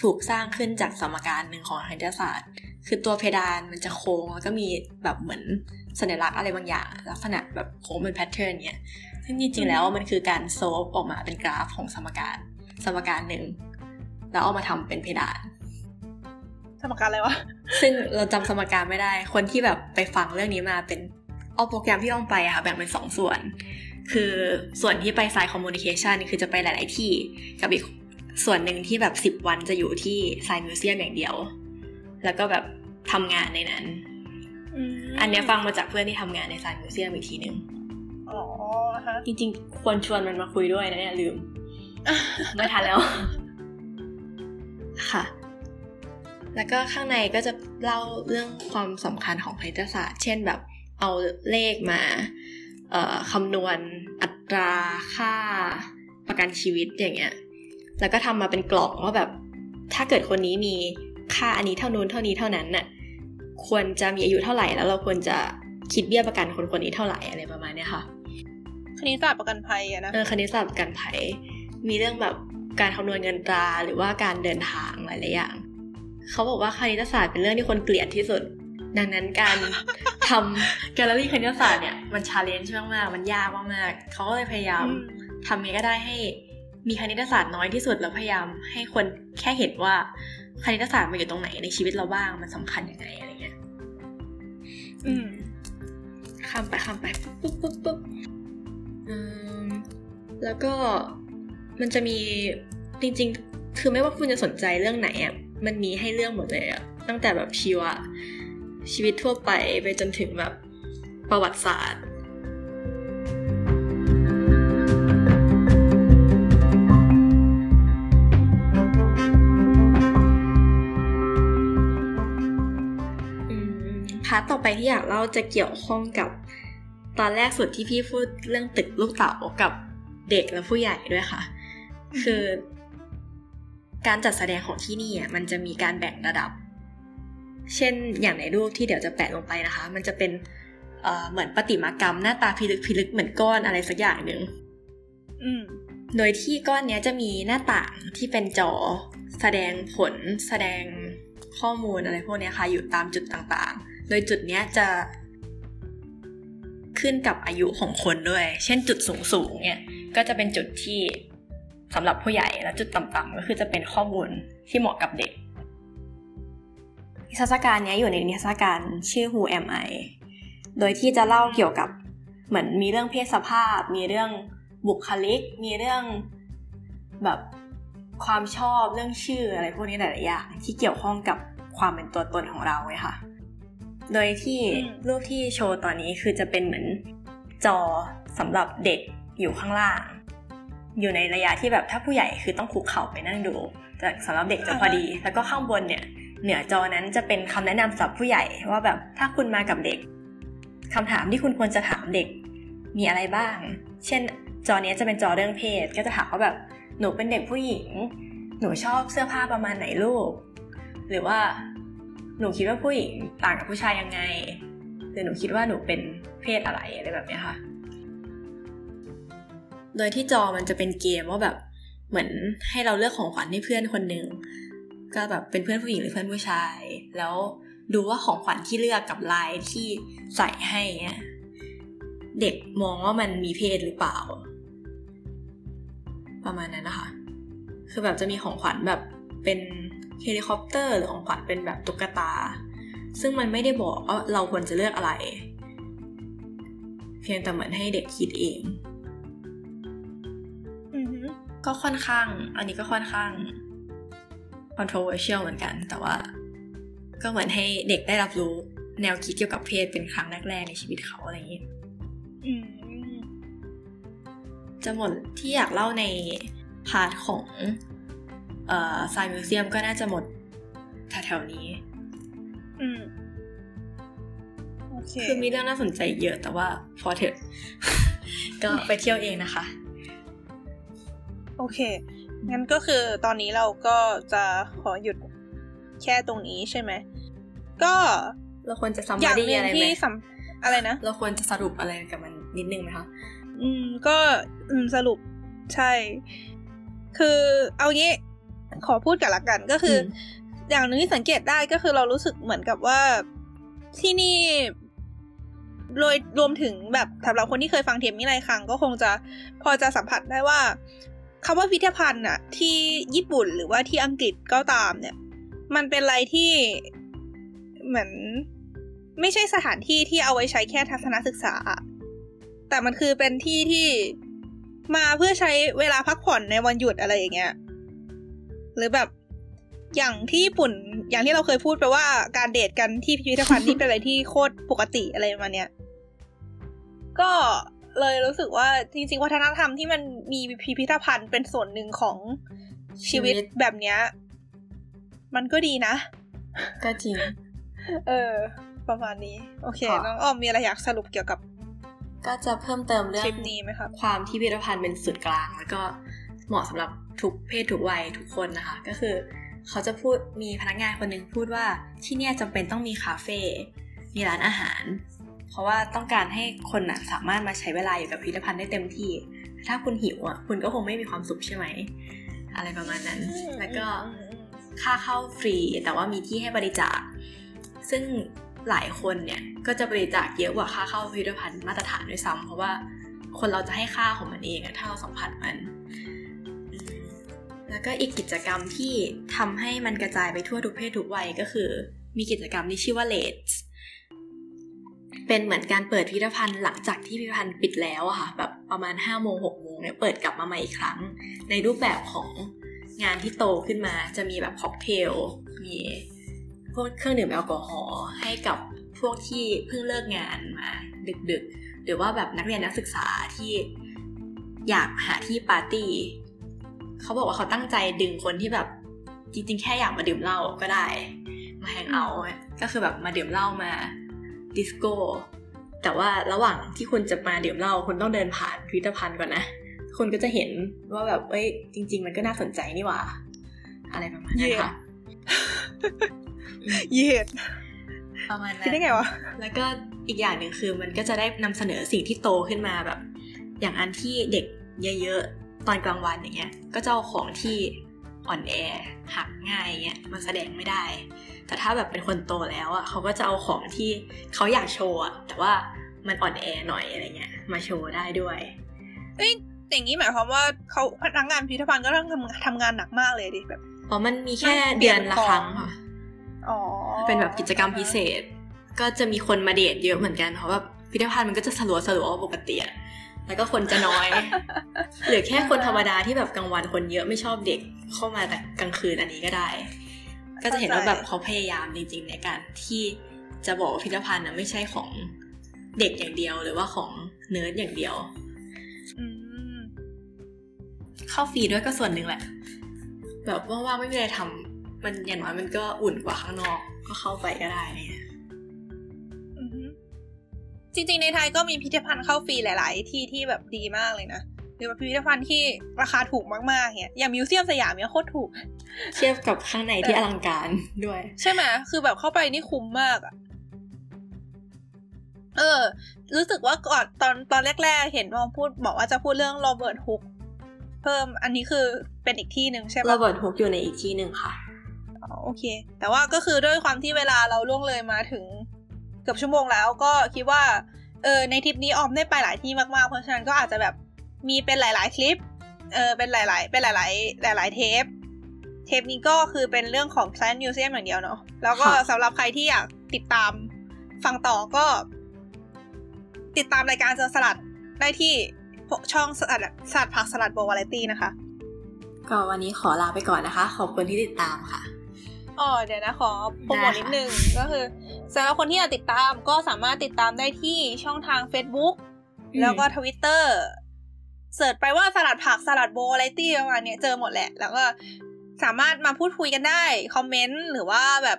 ถูกสร้างขึ้นจากสมการหนึ่งของคณิตศาสตร์ คือตัวเพดานมันจะโค้งแล้วก็มีแบบเหมือน สัญลักษณ์อะไรบางอย่าง ลักษณะแบบโค้งเป็น pattern เนี่ยซึ่งจริงๆแล้วมันคือการ solve ออกมาเป็นกราฟของสมการ สมการหนึ่งแล้วเอามาทำเป็นเพดาน สมการอะไรวะ ซึ่งเราจำสมการไม่ได้ คนที่แบบไปฟังเรื่องนี้มาเป็นเอาโปรแกรมที่ต้องไปอะค่ะแบ่งเป็นสองส่วน คือส่วนที่ไปสาย communication คือจะไปหลาย ๆ ที่กับอีกส่วนหนึ่งที่แบบสิบวันจะอยู่ที่ Science Museum อย่างเดียว แล้วก็แบบทำงานในนั้น อันนี้ฟังมาจากเพื่อนที่ทำงานใน Science Museum อีกทีหนึ่งอ๋อฮะจริงๆ ควรชวนมันมาคุยด้วยนะเนี่ยลืม ไม่ทันแล้ว ค่ะ แล้วก็ข้างในก็จะเล่าเรื่องความสำคัญของคณิตศาสตร์ เช่นแบบเอาเลขมาคำนวณอัตราค่าประกันชีวิตอย่างเงี้ย แล้วก็ทำมาเป็นกล่องว่าแบบ ถ้าเกิดคนนี้มีค่าอันนี้เท่านู้นเท่านี้เท่านั้นน่ะ ควรจะมีอายุเท่าไหร่ แล้วเราควรจะคิดเบี้ยประกันคนคนนี้เท่าไหร่อะไรประมาณนี้ค่ะ คณิตศาสตร์ประกันภัยอะนะเออคณิตศาสตร์ประกันภัย มีเรื่องแบบการคำนวณเงินตราหรือว่าการเดินทางหลายๆอย่างเขาบอกว่าคณิตศาสตร์เป็นเรื่องที่คนเกลียดที่สุด ดังนั้นการทำแกลเลอรี่คณิตศาสตร์เนี่ยมัน challenge มากๆมันยากมากๆเขาก็เลยพยายามทำยังไงก็ได้ให้มีคณิตศาสตร์น้อยที่สุดแล้วพยายามให้คนแค่เห็นว่าคณิตศาสตร์มันอยู่ตรงไหนในชีวิตเราบ้างมันสำคัญยังไงอะไรเงี้ย อืมข้ามไปข้ามไปปุ๊บปุ๊บปุ๊บแล้วก็มันจะมีจริง ๆ คือไม่ว่าคุณจะสนใจเรื่องไหนอะมันมีให้เรื่องหมดเลยอะตั้งแต่แบบชีวะชีวิตทั่วไปไปจนถึงแบบประวัติศาสตร์าร์ทต่อไปที่อยากเล่าจะเกี่ยวข้องกับ ตอนแรกสุดที่พี่พูดเรื่องตึกลูกเต๋ากับเด็กและผู้ใหญ่ด้วยค่ะ คือการจัดแสดงของที่นี่อะมันจะมีการแบ่งระดับ เช่นอย่างในรูปที่เดี๋ยวจะแปะลงไปนะคะ มันจะเป็นเหมือนประติมากรรมหน้าตาพิลึกพิลึกเหมือนก้อนอะไรสักอย่างหนึ่งโดยที่ก้อนนี้จะมีหน้าต่างที่เป็นจอ แสดงผล แสดงข้อมูลอะไรพวกนี้ค่ะ อยู่ตามจุดต่างๆ โดยจุดนี้จะขึ้นกับอายุของคนด้วย เช่นจุดสูงๆเนี่ย ก็จะเป็นจุดที่สำหรับผู้ใหญ่ และจุดต่ำๆก็คือจะเป็นข้อมูลที่เหมาะกับเด็กนิทรรศการนี้อยู่ในนิทรรศการชื่อ Who Am I โดยที่จะเล่าเกี่ยวกับเหมือนมีเรื่องเพศสภาพ มีเรื่องบุคลิก มีเรื่องแบบความชอบเรื่องชื่ออะไรพวกนี้หลายๆอย่างที่เกี่ยวข้องกับความเป็นตัวตนของเราไว้ค่ะ โดยที่รูปที่โชว์ตอนนี้คือจะเป็นเหมือนจอสำหรับเด็กอยู่ข้างล่าง อยู่ในระยะที่แบบถ้าผู้ใหญ่คือต้องคุกเข่าไปนั่งดู แต่สำหรับเด็กจะพอดี แล้วก็ข้างบนเนี่ยเหนือจอนั้นจะเป็นคำแนะนำสำหรับผู้ใหญ่ว่าแบบถ้าคุณมากับเด็กคำถามที่คุณควรจะถามเด็กมีอะไรบ้าง เช่น จอนี้จะเป็นจอเรื่องเพศ ก็จะถามว่าแบบหนูเป็นเด็กผู้หญิง หนูชอบเสื้อผ้าประมาณไหนลูก หรือว่า หนูคิดว่าผู้หญิงต่างกับผู้ชายยังไงหรือหนูคิดว่าหนูเป็นเพศอะไรอะไรแบบนี้ค่ะ โดยที่จอมันจะเป็นเกมว่าแบบเหมือนให้เราเลือกของขวัญให้เพื่อนคนหนึ่งก็แบบเป็นเพื่อนผู้หญิงหรือเพื่อนผู้ชาย แล้วดูว่าของขวัญที่เลือกกับลายที่ใส่ให้เนี่ยเด็กมองว่ามันมีเพศหรือเปล่า ประมาณนั้นนะคะ คือแบบจะมีของขวัญแบบเป็น เฮลิคอปเตอร์หรือของขวัญเป็นแบบตุ๊กตา ซึ่งมันไม่ได้บอกว่าเราควรจะเลือกอะไร เพียงแต่เหมือนให้เด็กคิดเองก็ค่อนข้าง อันนี้ก็ค่อนข้าง controversial เหมือนกัน แต่ว่า ก็เหมือนให้เด็กได้รับรู้แนวคิดเกี่ยวกับเพศเป็นครั้งแรกๆในชีวิตเขาอะไรอย่างนี้จะหมดที่อยากเล่าใน part ของเอ่อ Science Museum ก็น่าจะหมดแถวๆนี้ อืมโอเคคือมีเรื่องน่าสนใจเยอะแต่ว่าพอเถอะ ก็ไปเที่ยวเองนะคะ โอเค งั้นก็คือตอนนี้เราก็จะขอหยุดแค่ตรงนี้ใช่ไหม ก็เราควรจะซัมมารีอะไรไหมอะไรนะ เราควรจะสรุปอะไรกับมันนิดนึงไหมคะ อืม ก็อืมสรุปใช่ คือเอางี้ ขอพูดกันละกันก็คือ อย่างนึงที่สังเกตได้ก็คือเรารู้สึกเหมือนกับว่าที่นี่โดยรวมถึงแบบสำหรับคนที่เคยฟังเทมมิไรครั้งก็คงจะพอจะสัมผัสได้ว่าคำว่าพิพิธภัณฑ์อะที่ญี่ปุ่นหรือว่าที่อังกฤษก็ตามเนี่ย มันเป็นอะไรที่เหมือนไม่ใช่สถานที่ที่เอาไว้ใช้แค่ทัศนศึกษา แต่มันคือเป็นที่ที่มาเพื่อใช้เวลาพักผ่อนในวันหยุดอะไรอย่างเงี้ย หรือแบบอย่างที่ญี่ปุ่น อย่างที่เราเคยพูดไปว่าการเดทกันที่พิพิธภัณฑ์นี่เป็นอะไรที่โคตรปกติอะไรมาเนี้ยก็เลยรู้สึกว่าจริงๆ วัฒนธรรมที่มันมีพิพิธภัณฑ์เป็นส่วนหนึ่งของชีวิตแบบเนี้ย มันก็ดีนะ ก็จริง เออ ประมาณนี้ โอเค น้องอ้อมมีอะไรอยากสรุปเกี่ยวกับ ก็จะเพิ่มเติมเรื่องนี้ไหมครับความที่พิพิธภัณฑ์เป็นสุดกลางแล้วก็ เหมาะสำหรับทุกเพศทุกวัยทุกคนนะคะ ก็คือเขาจะพูดมีพนักงานคนหนึ่งพูดว่าที่เนี่ยจำเป็นต้องมีคาเฟ่มีร้านอาหาร เพราะว่าต้องการให้คนนะสามารถมาใช้เวลาอยู่กับพิพิธภัณฑ์ได้เต็มที่ ถ้าคุณหิวอะคุณก็คงไม่มีความสุขใช่ไหม อะไรประมาณนั้น แล้วก็ค่าเข้าฟรีแต่ว่ามีที่ให้บริจาค ซึ่งหลายคนเนี่ยก็จะบริจาคเยอะกว่าค่าเข้าพิพิธภัณฑ์มาตรฐานด้วยซ้ำเพราะว่าคนเราจะให้ค่าของมันเองถ้าเราสัมผัสมัน แล้วก็อีกกิจกรรมที่ทำให้มันกระจายไปทั่วทุกเพศทุกวัยก็คือ มีกิจกรรมที่ชื่อว่า Lates เป็นเหมือนการเปิดพิพิธภัณฑ์หลังจากที่พิพิธภัณฑ์ปิดแล้วอะค่ะแบบประมาณ5้าโมงหกโมงเนี่ยเปิดกลับมาใหม่อีกครั้ง ในรูปแบบของงานที่โตขึ้นมาจะมีแบบค็อกเทลมีพวกเครื่องดื่มแอลกอฮอล์ให้กับพวกที่เพิ่งเลิกงานมาดึกๆ หรือว่าแบบนักเรียนนักศึกษาที่อยากหาที่ปาร์ตี้ เขาบอกว่าเขาตั้งใจดึงคนที่แบบ จริง ๆ แค่อยากมาดื่มเหล้าก็ได้ มาแฮงเอาท์ก็คือแบบมาดื่มเหล้ามาดิสโก้แต่ว่าระหว่างที่คุณจะมาดื่มเหล้าคุณต้องเดินผ่านพิพิธภัณฑ์ก่อนนะคุณก็จะเห็นว่าแบบเอ้ย จริง ๆ มันก็น่าสนใจนี่หว่า อะไรประมาณนี้ค่ะเย็ดประมาณนั้นคิดได้ไงวะแล้วก็อีกอย่างหนึ่งคือมันก็จะได้นำเสนอสิ่งที่โตขึ้นมาแบบ อย่างอันที่เด็กเยอะ ตอนกลางวันอย่างเงี้ยก็จะเอาของที่อ่อนแอหักง่ายเงี้ยมาแสดงไม่ได้ แต่ถ้าแบบเป็นคนโตแล้วอะเขาก็จะเอาของที่เขาอยากโชว์อะแต่ว่ามันอ่อนแอหน่อยอะไรเงี้ยมาโชว์ได้ด้วยเอ้ยอย่างนี้หมายความว่าเขาพนักงานพิพิธภัณฑ์ก็ต้องทำทำงานหนักมากเลยดิแบบอ๋อมันมีแค่เดือนละครั้งค่ะอ๋อเป็นแบบกิจกรรมพิเศษ ก็จะมีคนมาเดทเยอะเหมือนกันเพราะว่าพิพิธภัณฑ์มันก็จะสลัวสลัวปกติอะ แล้วก็คนจะน้อย หรือแค่คนธรรมดาที่แบบกลางวันคนเยอะไม่ชอบเด็กเข้ามาแต่กลางคืนอันนี้ก็ได้ ก็จะเห็นว่าแบบเขาพยายามจริงๆในการที่จะบอกพิพิธภัณฑ์นะไม่ใช่ของเด็กอย่างเดียวหรือว่าของเนิร์ดอย่างเดียวเข้าฟรีด้วยก็ส่วนหนึ่งแหละ แบบว่าๆไม่มีอะไรทำมันอย่างน้อยมันก็อุ่นกว่าข้างนอก ก็เข้าไปก็ได้เนี่ย จริงๆ ในไทยก็มีพิพิธภัณฑ์เข้าฟรีหลาย ๆ ที่ที่แบบดีมากเลยนะหรือว่าพิพิธภัณฑ์ที่ราคาถูกมากๆเนี่ยอย่างมิวเซียมสยามเนี่ยโคตรถูก เทียบกับข้างในที่อลังการด้วย ใช่ไหมคือแบบเข้าไปนี่คุ้มมากอะเออ รู้สึกว่าก่อนตอนตอนแรก ๆ เห็นมองพูดบอกว่าจะพูดเรื่องโรเบิร์ตฮุกเพิ่มอันนี้คือเป็นอีกที่หนึ่งใช่ไหมโรเบิร์ตฮุกอยู่ในอีกที่หนึ่งค่ะอ๋อโอเค แต่ว่าก็คือด้วยความที่เวลาเราล่วงเลยมาถึง เกือบชั่วโมงแล้วก็คิดว่าเออในทริปนี้ออมได้ไปหลายที่มากๆ เพราะฉะนั้นก็อาจจะแบบมีเป็นหลาย ๆ คลิปเออเป็นหลาย ๆ เป็นหลาย ๆ หลาย ๆ เทป เทปนี้ก็คือเป็นเรื่องของ Plant Museum อย่างเดียวเนาะแล้วก็สำหรับใครที่อยากติดตามฟังต่อก็ ติดตามรายการเจอสลัดได้ที่ช่องสลัดสลัดผักสลัดโบวาเลตี้นะคะ ก็วันนี้ขอลาไปก่อนนะคะ ขอบคุณที่ติดตามค่ะอ๋อเดี๋ยวนะขอโปรโมทนิดนึงก็คือ สำหรับคนที่อยากติดตามก็สามารถติดตามได้ที่ช่องทาง Facebook แล้วก็ทวิตเตอร์เสิร์ชไปว่าสลัดผักสลัดโบอะไรตี้ประมาณนี้เจอหมดแหละ แล้วก็สามารถมาพูดคุยกันได้ คอมเมนต์หรือว่าแบบ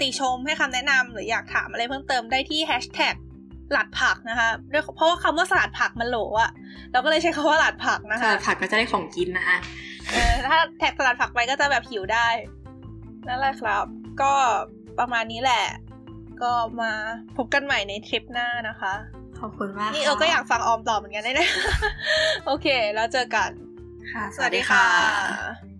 ติชมให้คำแนะนำหรืออยากถามอะไรเพิ่มเติมได้ที่แฮชแท็กหลัดผักนะคะด้วยเพราะว่าคำว่าสลัดผักมันโหลอะเราก็เลยใช้คำว่าหลัดผักนะคะสลัดผักก็จะได้ของกินนะคะเออถ้าแท็กสลัดผักไปก็จะแบบหิวได้นั่นแหละครับ ก็ประมาณนี้แหละ ก็มาพบกันใหม่ในทริปหน้านะคะ ขอบคุณมากนี่เออก็อยากฟังออมต่อเหมือนกันได้เลยโอเค แล้วเจอกัน ค่ะ สวัสดีค่ะ